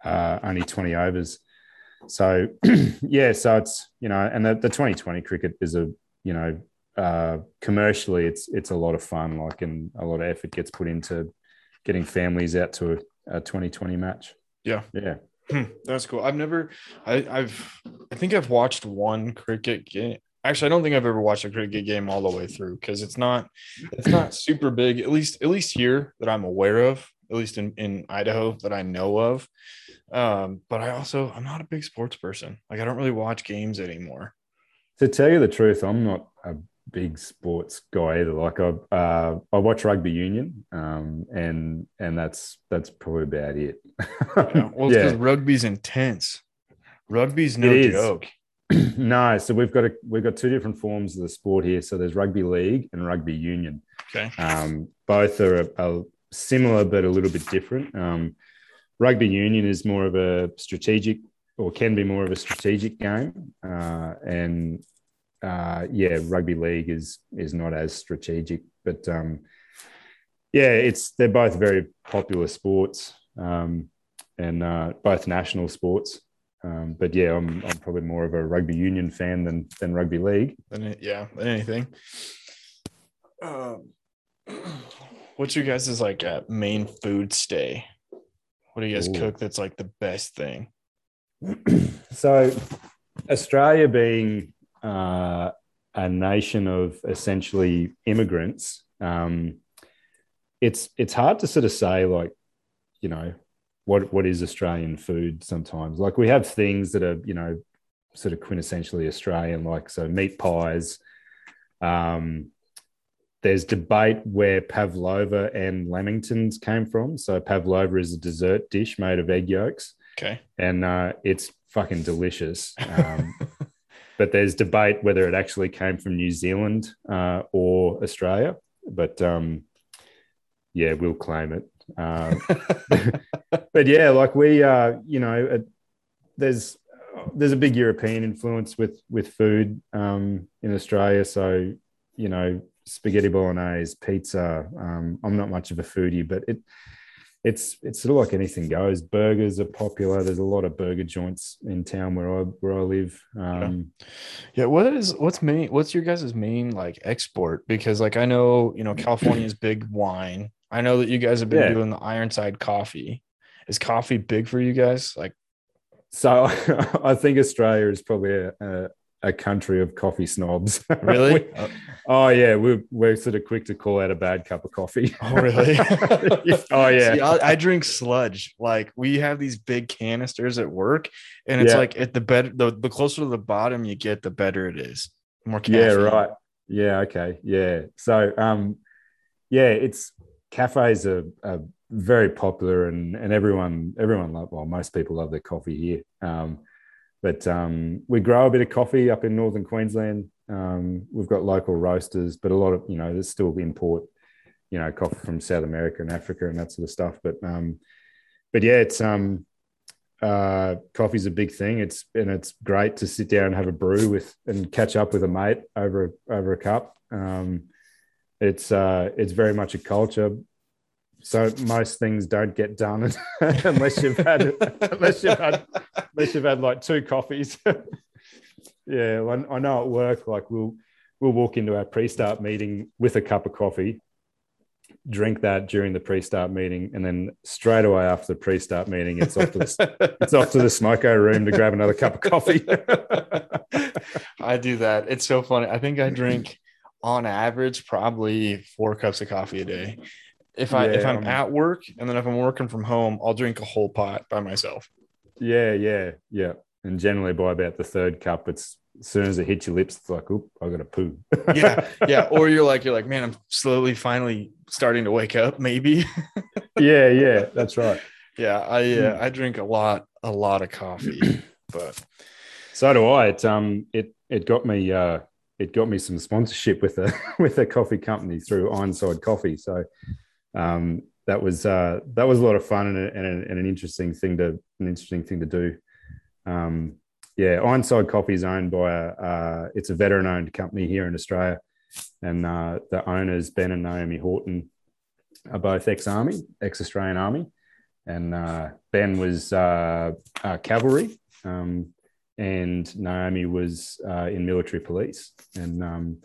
uh, only 20 overs. So yeah, so it's you know, and the, the 2020 cricket is a you know uh, commercially it's it's a lot of fun, like and a lot of effort gets put into getting families out to a, a 2020 match. Yeah. Yeah. Hmm, That's cool. I've never, I, I've, I think I've watched one cricket game. Actually, I don't think I've ever watched a cricket game all the way through because it's not, it's not super big. At least, at least here that I'm aware of. at least in, in Idaho that I know of. Um, but I also I'm not a big sports person. Like I don't really watch games anymore. To tell you the truth, I'm not a big sports guy either. Like I uh, I watch rugby union, um, and and that's that's probably about it. yeah. Well, because rugby's intense. Rugby's no joke. no, so we've got a we've got two different forms of the sport here. So there's rugby league and rugby union. Okay. Um, both are a, a similar but a little bit different. Um, rugby union is more of a strategic or can be more of a strategic game, uh, and uh, yeah, rugby league is is not as strategic, but um, yeah, it's they're both very popular sports um, and uh, both national sports. Um, but yeah, I'm I'm probably more of a rugby union fan than than rugby league. Than yeah, than anything. Um, what's your guys' like uh, main food stay? What do you guys Ooh. cook that's like the best thing? so, Australia being uh, a nation of essentially immigrants, um, it's it's hard to sort of say like, you know, what what is Australian food sometimes. Like we have things that are you know sort of quintessentially Australian, like so meat pies. Um, there's debate where pavlova and lamingtons came from. So pavlova is a dessert dish made of egg yolks. Okay, and uh, it's fucking delicious. Um, but there's debate whether it actually came from New Zealand uh, or Australia. But um, yeah, we'll claim it. Uh, but yeah, like we, uh, you know, uh, there's there's a big European influence with with food um, in Australia. So you know, spaghetti bolognese, pizza. Um, I'm not much of a foodie, but it it's it's sort of like anything goes. Burgers are popular. There's a lot of burger joints in town where I where I live. Um, yeah. yeah. What is what's main? What's your guys' main like export? Because like I know you know California is big wine. I know that you guys have been yeah. doing the Ironside coffee. Is coffee big for you guys? Like, so I think Australia is probably a, a, a country of coffee snobs. Really? we, oh yeah, we're we're sort of quick to call out a bad cup of coffee. Oh really? oh yeah. See, I, I, drink sludge. Like we have these big canisters at work, and it's yeah. like at the better the, the closer to the bottom you get, the better it is. More caffeine. Yeah. Right. Yeah. Okay. Yeah. So um, yeah, it's cafes are, are very popular, and and everyone everyone love well most people love their coffee here. Um, but um, we grow a bit of coffee up in northern Queensland. Um, we've got local roasters, but a lot of you know there's still import, you know, coffee from South America and Africa and that sort of stuff. But um, but yeah, it's um, uh, coffee's a big thing. It's and it's great to sit down and have a brew with and catch up with a mate over over a cup. Um, it's uh, it's very much a culture so most things don't get done unless you've had unless you've had unless you've had like two coffees. yeah, I, I know at work, like we'll we'll walk into our pre-start meeting with a cup of coffee, drink that during the pre-start meeting, and then straight away after the pre-start meeting, it's off to the it's off to the smoko room to grab another cup of coffee. I do that. It's so funny. I think I drink on average probably four cups of coffee a day if I yeah, if I'm um, at work and then if I'm working from home, I'll drink a whole pot by myself. Yeah, yeah, yeah. And generally by about the third cup, it's as soon as it hits your lips, it's like, oop, I got to poo. yeah, yeah. Or you're like, you're like, man, I'm slowly finally starting to wake up, maybe. yeah, yeah, that's right. Yeah, I uh, I drink a lot, a lot of coffee, but so do I. It um it it got me uh it got me some sponsorship with a with a coffee company through Ironside Coffee. So um, that was uh, that was a lot of fun and, a, and, a, and, an interesting thing to an interesting thing to do. Um, yeah, Ironside Coffee is owned by a uh, it's a veteran owned company here in Australia, and uh, the owners Ben and Naomi Horton are both ex army, ex Australian Army, and uh, Ben was uh, uh, cavalry, um, and Naomi was in military police, and um,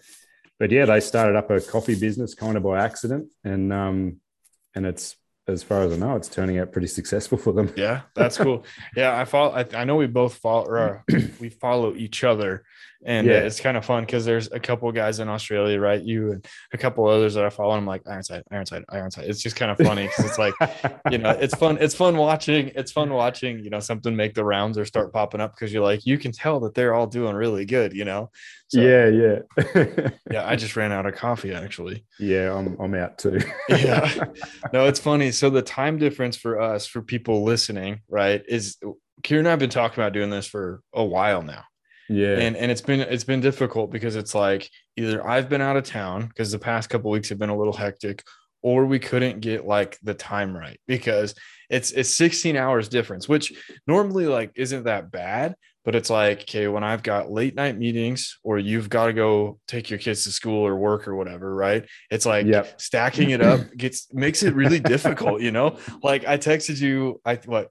but yeah, they started up a coffee business kind of by accident, and um, and it's as far as I know, it's turning out pretty successful for them. Yeah, that's cool. yeah, I follow. I, I know we both follow. Uh, we follow each other, and uh, Yeah. it's kind of fun because there's a couple guys in Australia, right? You and a couple others that I follow. And I'm like Ironside, Ironside, Ironside. It's just kind of funny because it's like you know, it's fun. It's fun watching. It's fun watching. You know, something make the rounds or start popping up because you're like, you can tell that they're all doing really good. You know. So, yeah, yeah, Yeah. I just ran out of coffee actually. yeah. I'm I'm out too. yeah no it's funny so the time difference for us for people listening right is keiran and i've been talking about doing this for a while now yeah, and and it's been it's been difficult because it's like either i've been out of town because the past couple weeks have been a little hectic or we couldn't get like the time right because it's it's 16 hours difference which normally like isn't that bad but it's like okay when i've got late night meetings or you've got to go take your kids to school or work or whatever right? It's like Yep. stacking it up gets makes it really difficult you know? Like i texted you i what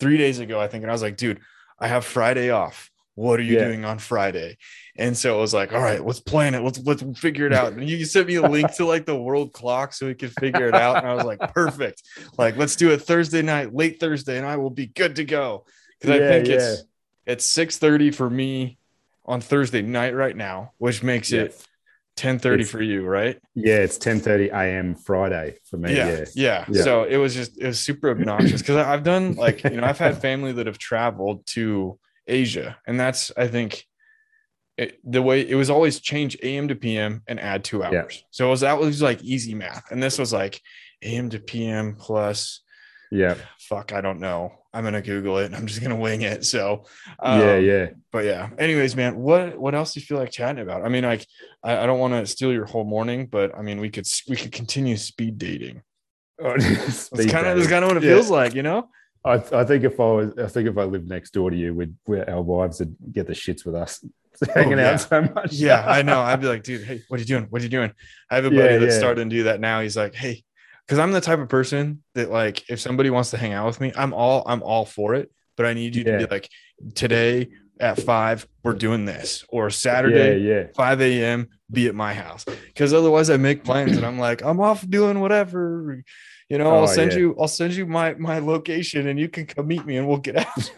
three days ago i think and i was like dude i have friday off what are you Yeah. doing on friday and so it was like all right let's plan it let's let's figure it out and you sent me a link to like the world clock so we could figure it out and i was like perfect like let's do it thursday night late thursday and i will be good to go because i think yeah. it's it's 6 30 for me on thursday night right now which makes Yeah. it 10 30 for you right yeah. It's 10:30 a.m. Friday for me. yeah, Yeah, yeah Yeah. so it was just it was super obnoxious because i've done like you know i've had family that have traveled to asia. And that's i think it, the way it was always change am to pm and add two hours. Yeah. so it was that was like easy math. And this was like am to pm plus yeah, fuck i don't know. I'm gonna google it and i'm just gonna wing it. So um, yeah, yeah. but yeah. Anyways man what what else do you feel like chatting about? I mean like i, I don't want to steal your whole morning but i mean we could we could continue speed dating. It's it's kind of it's kind of what it feels like you know I, I think if I was, I think if I lived next door to you, we'd, we our wives would get the shits with us hanging Oh, yeah. out so much. Yeah, I know. I'd be like, dude, hey, what are you doing? What are you doing? I have a buddy Yeah, that's yeah. starting to do that now. He's like, hey, because I'm the type of person that like if somebody wants to hang out with me, I'm all I'm all for it. But I need you to be like, today at five, we're doing this, or Saturday, yeah. 5 a.m. be at my house. Because otherwise I make plans and I'm like, I'm off doing whatever. You know, I'll Oh, send yeah. you, I'll send you my my location and you can come meet me and we'll get out.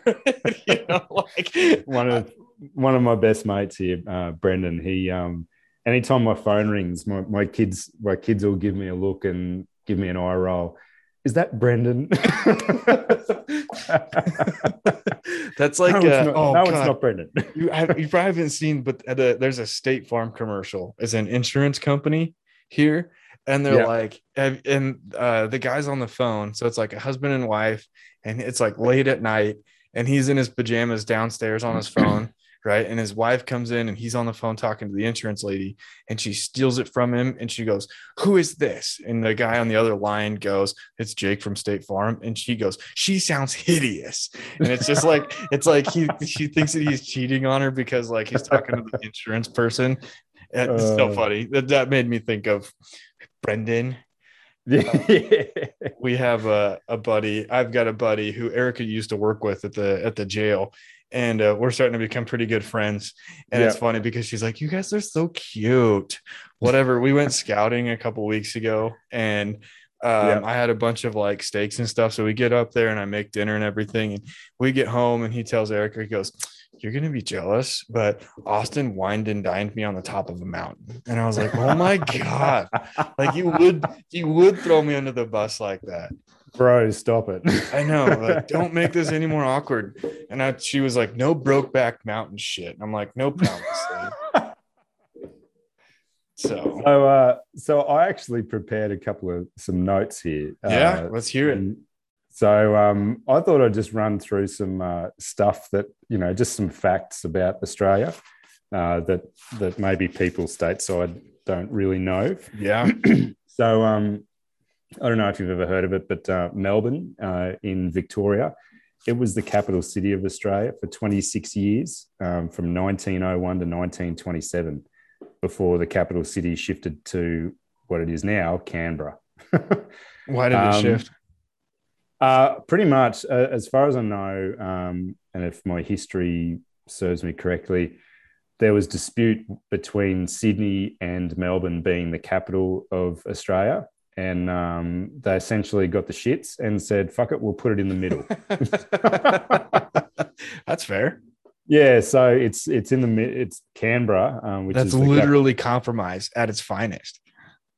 you know, like One of one of my best mates here, uh, Brendan. He um, anytime my phone rings, my, my kids my kids will give me a look and give me an eye roll. Is that Brendan? that's like, no, uh, it's not, oh, no God. it's not Brendan. you, have, you probably haven't seen, but the, there's a State Farm commercial. It's an insurance company here, and they're Yeah. like, and, uh, the guy's on the phone, so it's like a husband and wife, and it's like late at night, and he's in his pajamas downstairs on his phone. Right. And his wife comes in and he's on the phone talking to the insurance lady and she steals it from him and she goes, Who is this? And the guy on the other line goes, It's Jake from State Farm. And she goes, She sounds hideous. And it's just like, it's like he she thinks that he's cheating on her because like he's talking to the insurance person. It's so Uh. funny. That that made me think of Brendan. yeah. We have a, a buddy. I've got a buddy who Erica used to work with at the at the jail. And uh, we're starting to become pretty good friends. And it's funny because she's like, You guys are so cute. Whatever. we went scouting a couple weeks ago and um, Yeah. I had a bunch of like steaks and stuff. So we get up there and I make dinner and everything. And we get home and he tells Erica, he goes, You're gonna be jealous, but Austin wined and dined me on the top of a mountain. And I was like, Oh my God. Like you would you would throw me under the bus like that. Bro, stop it. I know. Like, don't make this any more awkward. And I, she was like, No Brokeback Mountain shit. And I'm like, No problem. So So, uh, so I actually prepared a couple of some notes here. yeah, Uh, let's hear it. and So um, I thought I'd just run through some uh, stuff that you know, just some facts about Australia uh, that that maybe people stateside don't really know. Yeah. So um, I don't know if you've ever heard of it, but uh, Melbourne uh, in Victoria, it was the capital city of Australia for 26 years, um, from 1901 to 1927, before the capital city shifted to what it is now, Canberra. Why did it Um, shift? Uh, pretty much, uh, as far as I know, um, and if my history serves me correctly, there was dispute between Sydney and Melbourne being the capital of Australia, and um, they essentially got the shits and said, "Fuck it, we'll put it in the middle." That's fair. Yeah, so it's it's in the it's Canberra, um, which That's is the cap- literally compromise at its finest.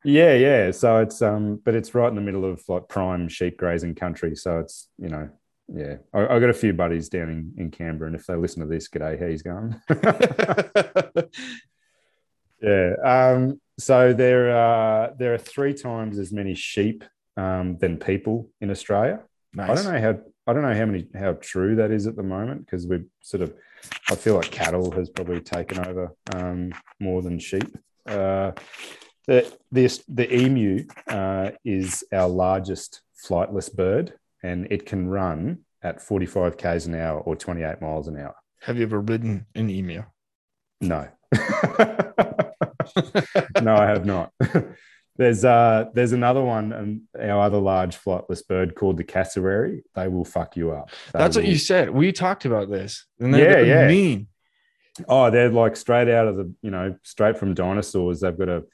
Yeah, yeah. So it's um, but it's right in the middle of like prime sheep grazing country. So it's you know, yeah. I, I got a few buddies down in, in Canberra, and if they listen to this, g'day, how he's going? yeah. Um. So there are there are three times as many sheep um, than people in Australia. nice. I don't know how I don't know how many how true that is at the moment because we're sort of I feel like cattle has probably taken over um, more than sheep. Uh, the the the emu uh, is our largest flightless bird, and it can run at 45 k's an hour or 28 miles an hour. Have you ever ridden an emu? No. no, I have not. There's uh there's another one and our other large flightless bird called the cassowary. They will fuck you up. They That's what you said. We talked about this. And they're, Yeah, yeah. mean. Oh, they're like straight out of the, you know, straight from dinosaurs. They've got a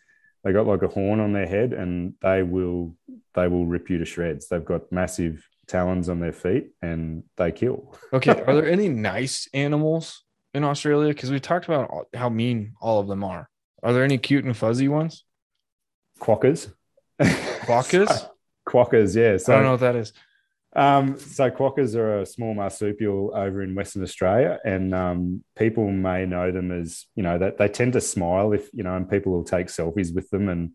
they got like a horn on their head and they will they will rip you to shreds. They've got massive talons on their feet and they kill. Okay. Are there any nice animals in Australia? Because we talked about how mean all of them are. Are there any cute and fuzzy ones? Quokkas. Quokkas. So- quokkas, yeah. So I don't know what that is. Um, so quokkas are a small marsupial over in Western Australia, and um, people may know them as you know that they tend to smile if you know, and people will take selfies with them, and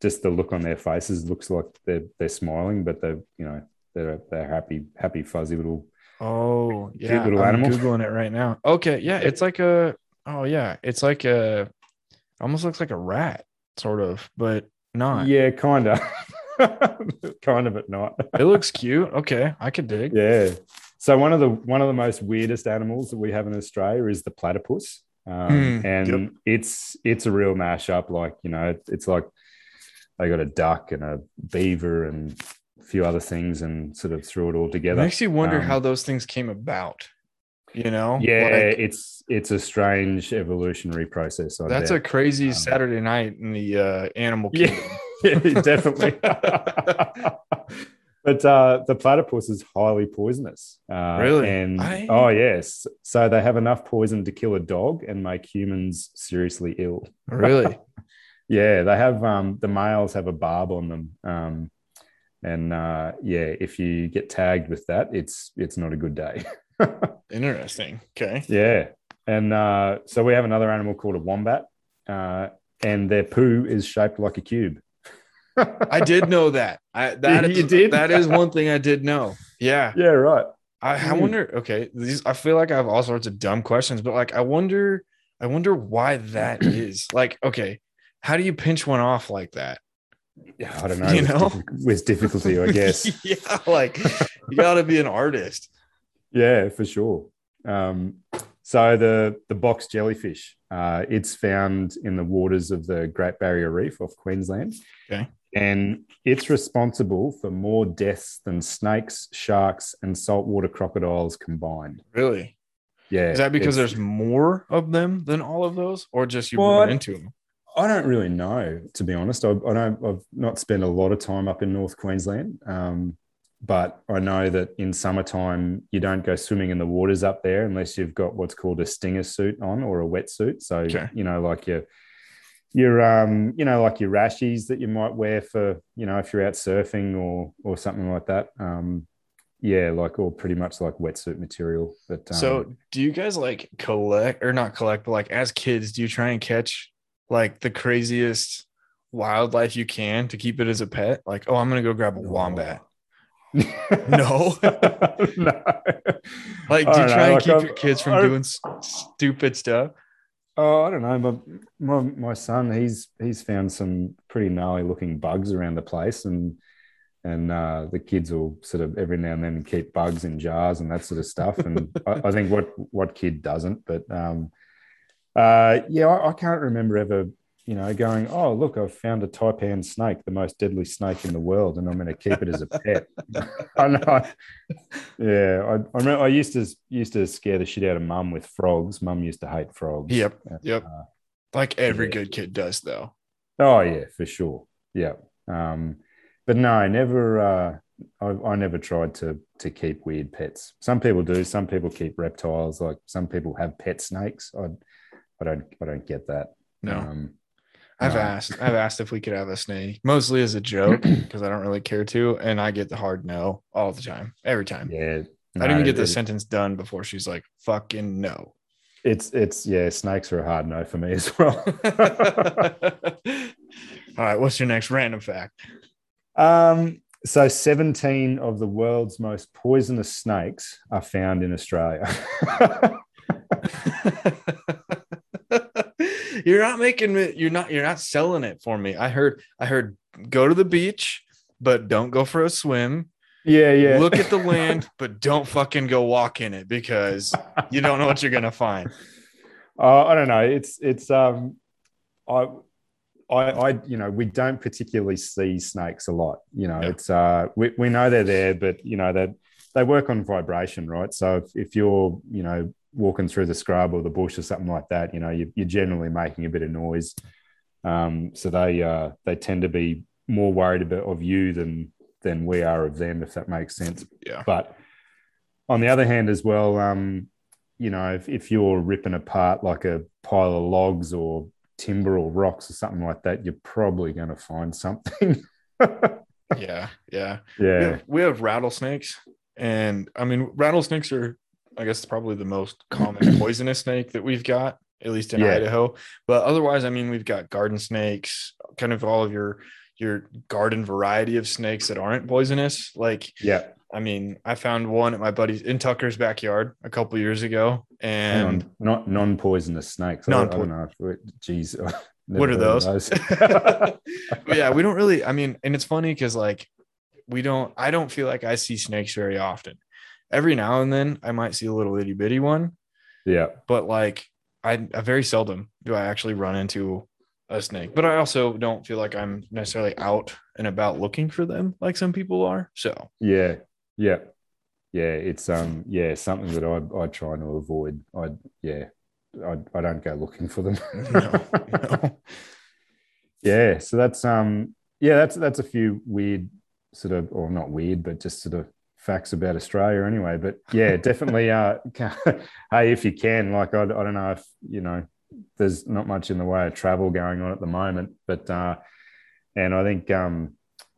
just the look on their faces looks like they're they're smiling, but they're you know they're they're happy, happy, fuzzy little. Oh, yeah. little I'm animal. Googling it right now. Okay. Yeah. It's like a, oh, yeah. It's like a, almost looks like a rat, sort of, but not. Yeah, kind of, kind of, but not. It looks cute. Okay. I could dig. Yeah. So one of the one of the most weirdest animals that we have in Australia is the platypus, um, Mm, and yep. it's it's a real mashup. Like you know, it's like they got a duck and a beaver and a few other things, and sort of threw it all together. It makes you wonder Um, how those things came about. You know? Yeah, Like, it's it's a strange evolutionary process. That's a crazy Um, Saturday night in the uh, animal kingdom. yeah, definitely. but uh, the platypus is highly poisonous. Uh, Really? And I- oh yes, so they have enough poison to kill a dog and make humans seriously ill. Really? Yeah, they have um, the males have a barb on them, um, and uh, yeah, if you get tagged with that, it's it's not a good day. Interesting. Okay. yeah, and uh, so we have another animal called a wombat, uh, and their poo is shaped like a cube. I did know that. I that You is- did? that is one thing I did know. Yeah. Yeah, right. I, I Hmm. wonder. Okay, these I feel like I have all sorts of dumb questions, but like I wonder, I wonder why that is. Like, okay, how do you pinch one off like that? Yeah, I don't know. You with know? diffi- with difficulty, I guess. yeah, like you got to be an artist. yeah, for sure. Um, so the the box jellyfish, uh, it's found in the waters of the Great Barrier Reef off Queensland. Okay. And it's responsible for more deaths than snakes, sharks, and saltwater crocodiles combined. Really? Yeah. Is that because there's more of them than all of those, or just you Well, run into them? I don't really know, to be honest. I, I don't. I've not spent a lot of time up in North Queensland, um, but I know that in summertime you don't go swimming in the waters up there unless you've got what's called a stinger suit on or a wetsuit. So Okay. you know, like your your um, you know, like your rashies that you might wear for you know if you're out surfing or or something like that. Um, yeah, like or pretty much like wetsuit material. But um, so, do you guys like collect or not collect, but like as kids, do you try and catch like the craziest wildlife you can to keep it as a pet? Like, oh, I'm gonna go grab a wombat. No? no. Like, do you try know, and like, keep I've- your kids from I- doing s- stupid stuff? Oh, I don't know. My, my my son, he's he's found some pretty gnarly looking bugs around the place, and and uh, the kids will sort of every now and then keep bugs in jars and that sort of stuff. And I, I think what what kid doesn't, but um, uh, yeah, I, I can't remember ever, you know, going, oh look, I've found a taipan snake, the most deadly snake in the world, and I'm going to keep it as a pet. I know. Yeah, I, I remember I used to used to scare the shit out of mum with frogs. Mum used to hate frogs. Yep. Yep. Uh, Like every Yeah. good kid does, though. Oh yeah, for sure. Yeah. Um, but no, never, uh, I, I never tried to to keep weird pets. Some people do. Some people keep reptiles. Like some people have pet snakes. I I don't I don't get that. No. Um, I've no. asked. I've asked if we could have a snake, mostly as a joke, because I don't really care to, and I get the hard no all the time, every time. Yeah. I didn't even get the sentence done before she's like, "Fucking no." It's it's yeah. Snakes are a hard no for me as well. all right, what's your next random fact? um. So 17 of the world's most poisonous snakes are found in Australia. you're not making it. You're not. You're not selling it for me. I heard. I heard. Go to the beach, but don't go for a swim. yeah, yeah. Look at the land, but don't fucking go walk in it because you don't know what you're gonna find. Uh, I don't know. It's it's um, I, I, I, you know, we don't particularly see snakes a lot. You know, Yeah. it's uh, we, we know they're there, but you know that they work on vibration, right? So if, if you're, you know, walking through the scrub or the bush or something like that, you know, you, you're generally making a bit of noise. Um, so they uh, they tend to be more worried about of you than than we are of them, if that makes sense. Yeah. But on the other hand, as well, um, you know, if, if you're ripping apart like a pile of logs or timber or rocks or something like that, you're probably going to find something. Yeah, yeah. We yeah. have, we have rattlesnakes, and I mean, rattlesnakes are, I guess, probably the most common poisonous snake that we've got, at least in Yeah. Idaho. But otherwise, I mean, we've got garden snakes, kind of all of your your garden variety of snakes that aren't poisonous. Like, Yeah. I mean, I found one at my buddy's in Tucker's backyard a couple years ago, and. Not non-poisonous snakes. I, don't- I don't know. If, geez. I've What are those? Yeah, we don't really. I mean, and it's funny because like we don't. I don't feel like I see snakes very often. Every now and then, I might see a little itty bitty one, yeah. but like I, I very seldom do I actually run into a snake. But I also don't feel like I'm necessarily out and about looking for them like some people are. So Yeah. Yeah. Yeah. It's um yeah, something that I I try to avoid. I yeah. I, I don't go looking for them. no, no. yeah. So that's um yeah, that's that's a few weird sort of or not weird, but just sort of facts about Australia anyway. But yeah, definitely uh hey, if you can, like I, I don't know if you know there's not much in the way of travel going on at the moment, but uh and I think um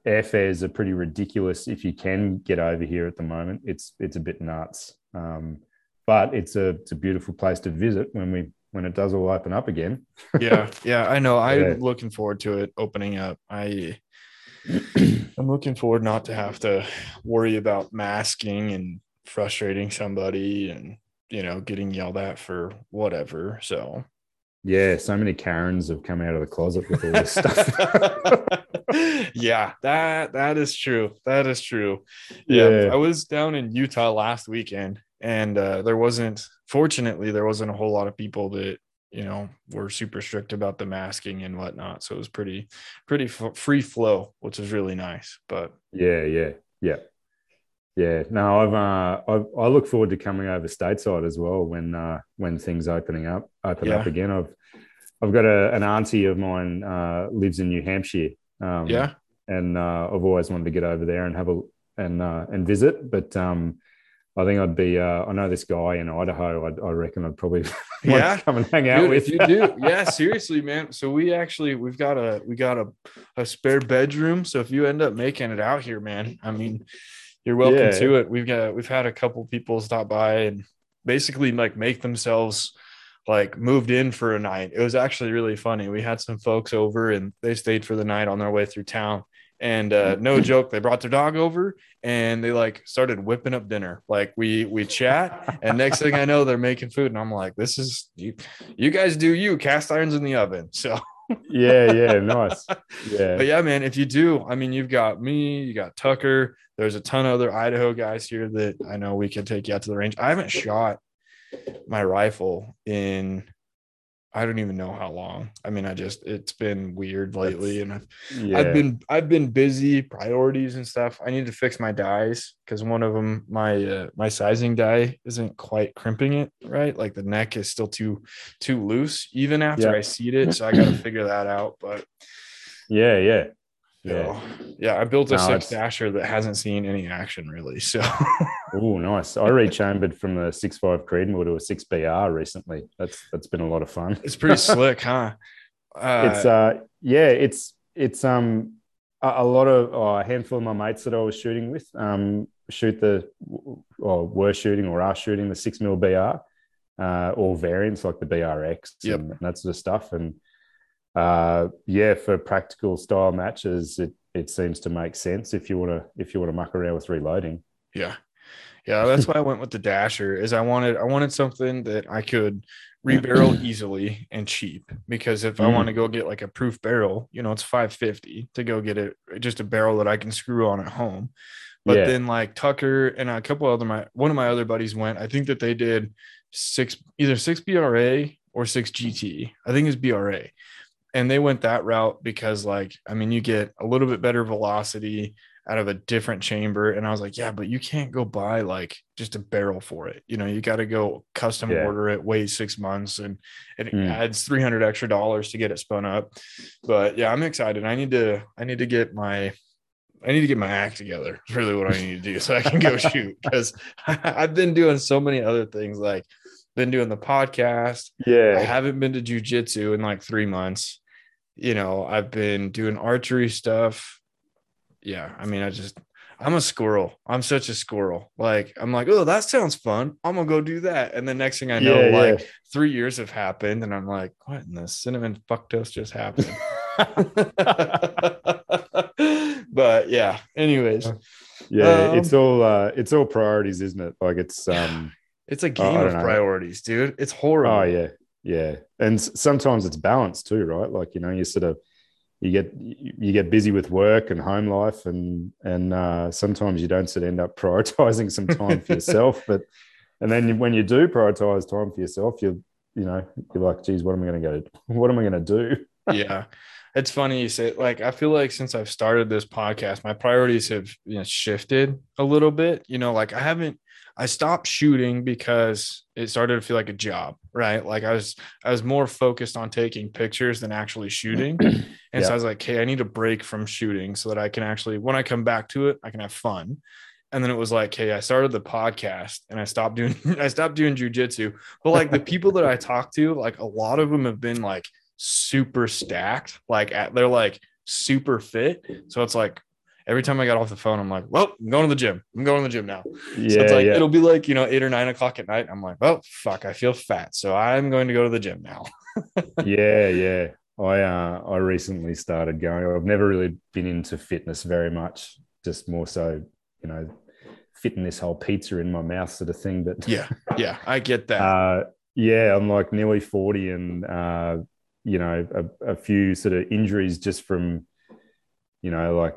airfares are pretty ridiculous if you can get over here at the moment. It's it's a bit nuts. Um, but it's a it's a beautiful place to visit when we when it does all open up again. yeah, yeah, I know. I'm Yeah. looking forward to it opening up. I I'm looking forward not to have to worry about masking and frustrating somebody and you know getting yelled at for whatever. So Yeah, so many Karens have come out of the closet with all this stuff. yeah, that that is true. That is true. Yeah, Yeah. I was down in Utah last weekend, and uh, there wasn't. Fortunately, there wasn't a whole lot of people that you know were super strict about the masking and whatnot. So it was pretty pretty f- free flow, which is really nice. But yeah, yeah, yeah, yeah. No, I've uh, I, I look forward to coming over stateside as well when uh, when things opening up open up again. I've I've got a, an auntie of mine uh, lives in New Hampshire. Um, yeah, and uh, I've always wanted to get over there and have a and uh, and visit. But um, I think I'd be. Uh, I know this guy in Idaho. I'd, I reckon I'd probably Yeah. come and hang out Dude, with if you do, yeah, seriously, man. So we actually we've got a we got a, a spare bedroom. So if you end up making it out here, man, I mean, you're welcome Yeah. to it. We've got we've had a couple people stop by and basically like make themselves like moved in for a night. It was actually really funny. We had some folks over and they stayed for the night on their way through town. And uh, no joke, they brought their dog over and they like started whipping up dinner. Like we we chat, and next thing I know, they're making food, and I'm like, "This is you, you guys do you cast irons in the oven." So, yeah, yeah, nice. Yeah, but yeah, man, if you do, I mean, you've got me, you got Tucker. There's a ton of other Idaho guys here that I know we can take you out to the range. I haven't shot my rifle in I don't even know how long. I mean, I just it's been weird lately, and I've yeah. I've been I've been busy priorities and stuff. I need to fix my dies because one of them my uh, my sizing die isn't quite crimping it right. Like the neck is still too too loose even after Yeah. I seat it. So I got to figure that out. But yeah, Yeah. So, yeah, I built a No, six dasher that hasn't seen any action really. So Oh, nice. I rechambered from the six five Creedmoor to a six BR recently. That's that's been a lot of fun. it's pretty slick, huh? Uh, it's uh yeah, it's it's um a, a lot of oh, a handful of my mates that I was shooting with um shoot the or were shooting or are shooting the six mil BR, uh, all variants like the BRX Yep. and that sort of stuff. And uh, yeah, for practical style matches, it it seems to make sense if you want to if you want to muck around with reloading. Yeah. Yeah, that's why I went with the dasher is I wanted I wanted something that I could rebarrel easily and cheap because if I Mm. want to go get like a proof barrel, you know, it's 550 to go get it just a barrel that I can screw on at home. But Yeah. then like Tucker and a couple other my one of my other buddies went. I think that they did six either six BRA or six GT. I think it's BRA. And they went that route because like I mean you get a little bit better velocity out of a different chamber. And I was like, yeah, but you can't go buy like just a barrel for it. You know, you got to go custom Yeah. order it, wait six months, and it Mm. adds 300 extra dollars to get it spun up. But yeah, I'm excited. I need to, I need to get my, I need to get my act together. Is really what I need to do so I can go shoot because I've been doing so many other things like been doing the podcast. Yeah. I haven't been to jujitsu in like three months. You know, I've been doing archery stuff. Yeah, I mean, I just I'm a squirrel. I'm such a squirrel. Like I'm like, oh, that sounds fun. I'm gonna go do that. And the next thing I know, Yeah, like yeah. three years have happened, and I'm like, what in the cinnamon fuck toast just happened? but yeah. Anyways, yeah. Um, it's all uh, it's all priorities, isn't it? Like it's um. it's a game of know. priorities, dude. It's horrible. Oh yeah, yeah, and sometimes it's balance too, right? Like you know, you sort of you get you get busy with work and home life, and and uh, sometimes you don't sort of end up prioritizing some time for yourself. But and then when you do prioritize time for yourself, you're you know you're like, geez, what am I going to go? What am I going to do? yeah it's funny you say like i feel like since i've started this podcast my priorities have you know shifted a little bit you know like i haven't i stopped shooting because it started to feel like a job right? Like i was i was more focused on taking pictures than actually shooting. And so i was like hey i need a break from shooting so that i can actually when i come back to it i can have fun. And then it was like hey i started the podcast and i stopped doing i stopped doing jujitsu. But like the people that i talk to like a lot of them have been like super stacked like at, they're like super fit. So it's like every time i got off the phone i'm like well i'm going to the gym i'm going to the gym now Yeah, so it's like yeah. it'll be like you know eight or nine o'clock at night i'm like well fuck i feel fat so i'm going to go to the gym now yeah, yeah. I uh, I recently started going. I've never really been into fitness very much. Just more so, you know, fitting this whole pizza in my mouth sort of thing. But yeah yeah i get that uh, yeah, I'm like nearly forty, and uh, you know, a, a few sort of injuries just from, you know, like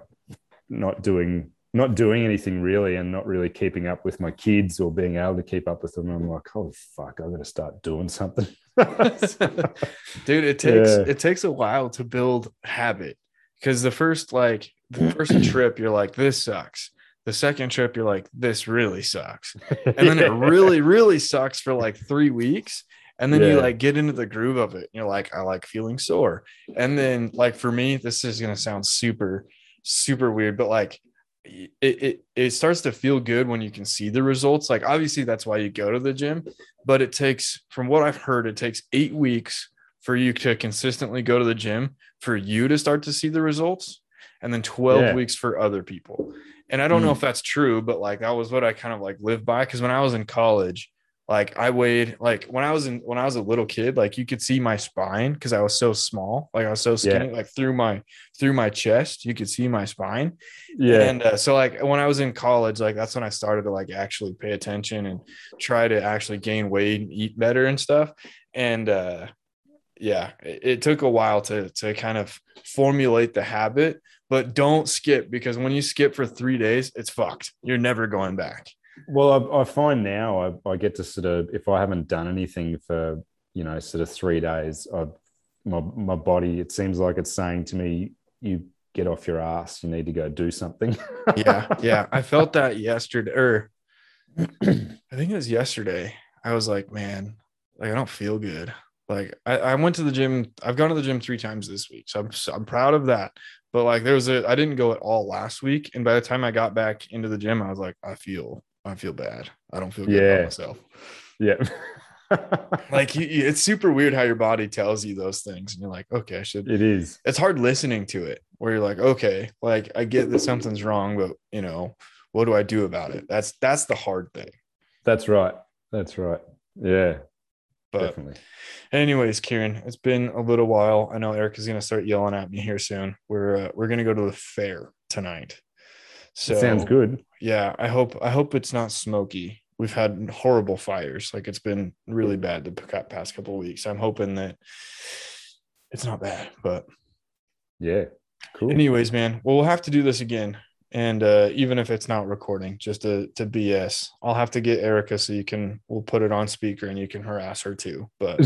not doing not doing anything really, and not really keeping up with my kids or being able to keep up with them. I'm like, oh fuck, I'm gonna start doing something. dude it takes Yeah. it takes a while to build habit. Because the first like the first trip you're like this sucks. The second trip you're like this really sucks. And then it really really sucks for like three weeks. And then you like get into the groove of it. You're like i like feeling sore. And then like for me this is going to sound super super weird but like it, it it starts to feel good when you can see the results like obviously that's why you go to the gym but it takes from what i've heard it takes eight weeks for you to consistently go to the gym for you to start to see the results and then 12 Yeah. weeks for other people and i don't know Mm. if that's true but like that was what i kind of like lived by because when i was in college like i weighed like when i was in when i was a little kid like you could see my spine because i was so small like i was so skinny like through my through my chest you could see my spine yeah, and uh, so like when I was in college, like that's when I started to like actually pay attention and try to actually gain weight and eat better and stuff. And uh yeah, it, it took a while to to kind of formulate the habit, but don't skip because when you skip for three days, it's fucked. You're never going back. Well, I, I find now I, I get to sort of if I haven't done anything for you know sort of three days, I, my my body it seems like it's saying to me, "You get off your ass. You need to go do something." Yeah, yeah. I felt that yesterday or I think it was yesterday. I was like, man, like I don't feel good. Like I, I went to the gym. I've gone to the gym three times this week, so I'm I'm proud of that. But like there was a I didn't go at all last week, and by the time I got back into the gym, I was like, I feel I feel bad. I don't feel good Yeah. about myself. Yeah. Like you, you- it's super weird how your body tells you those things, and you're like, okay, I should. it is. It's hard listening to it, where you're like, okay, like I get that something's wrong, but you know, what do I do about it? That's that's the hard thing. That's right. That's right. Yeah, But definitely. Anyways, Keiran, it's been a little while. I know Eric is going to start yelling at me here soon. We're uh, we're going to go to the fair tonight. So Sounds good. Yeah, I hope I hope it's not smoky. We've had horrible fires. Like it's been really bad the past couple of weeks. I'm hoping that it's not bad. But Yeah. Cool. anyways, man, well, we'll have to do this again. And uh, even if it's not recording, just to to BS, I'll have to get Erica so you can we'll put it on speaker and you can harass her too. But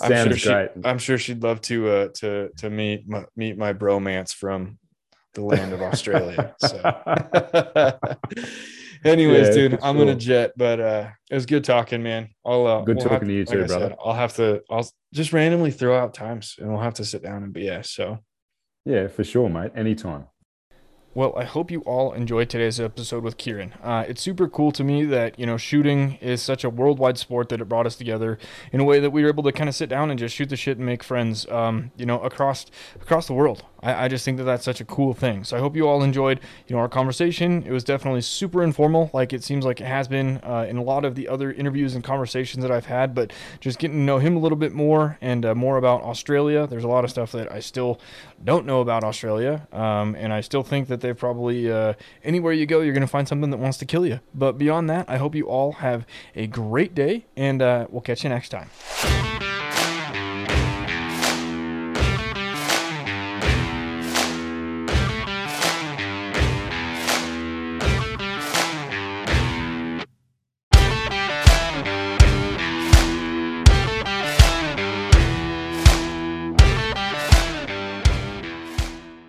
I'm sure she-. I'm sure she'd love to uh to to meet my, meet my bromance from the land of Australia. So anyways, Yeah, dude, I'm gonna jet, but uh it was good talking, man. I'll uh, Good we'll talking have- to you like too, I said, brother. I'll have to I'll just randomly throw out times and we'll have to sit down and BS. So yeah, for sure, mate. Anytime. Well, I hope you all enjoyed today's episode with Keiran. Uh, it's super cool to me that, you know, shooting is such a worldwide sport that it brought us together in a way that we were able to kind of sit down and just shoot the shit and make friends, um, you know, across across the world. I, I just think that that's such a cool thing. So I hope you all enjoyed, you know, our conversation. It was definitely super informal, like it seems like it has been uh, in a lot of the other interviews and conversations that I've had, but just getting to know him a little bit more and uh, more about Australia. There's a lot of stuff that I still don't know about Australia, um, and I still think that they probably uh, anywhere you go, you're going to find something that wants to kill you. But beyond that, I hope you all have a great day, and uh, we'll catch you next time.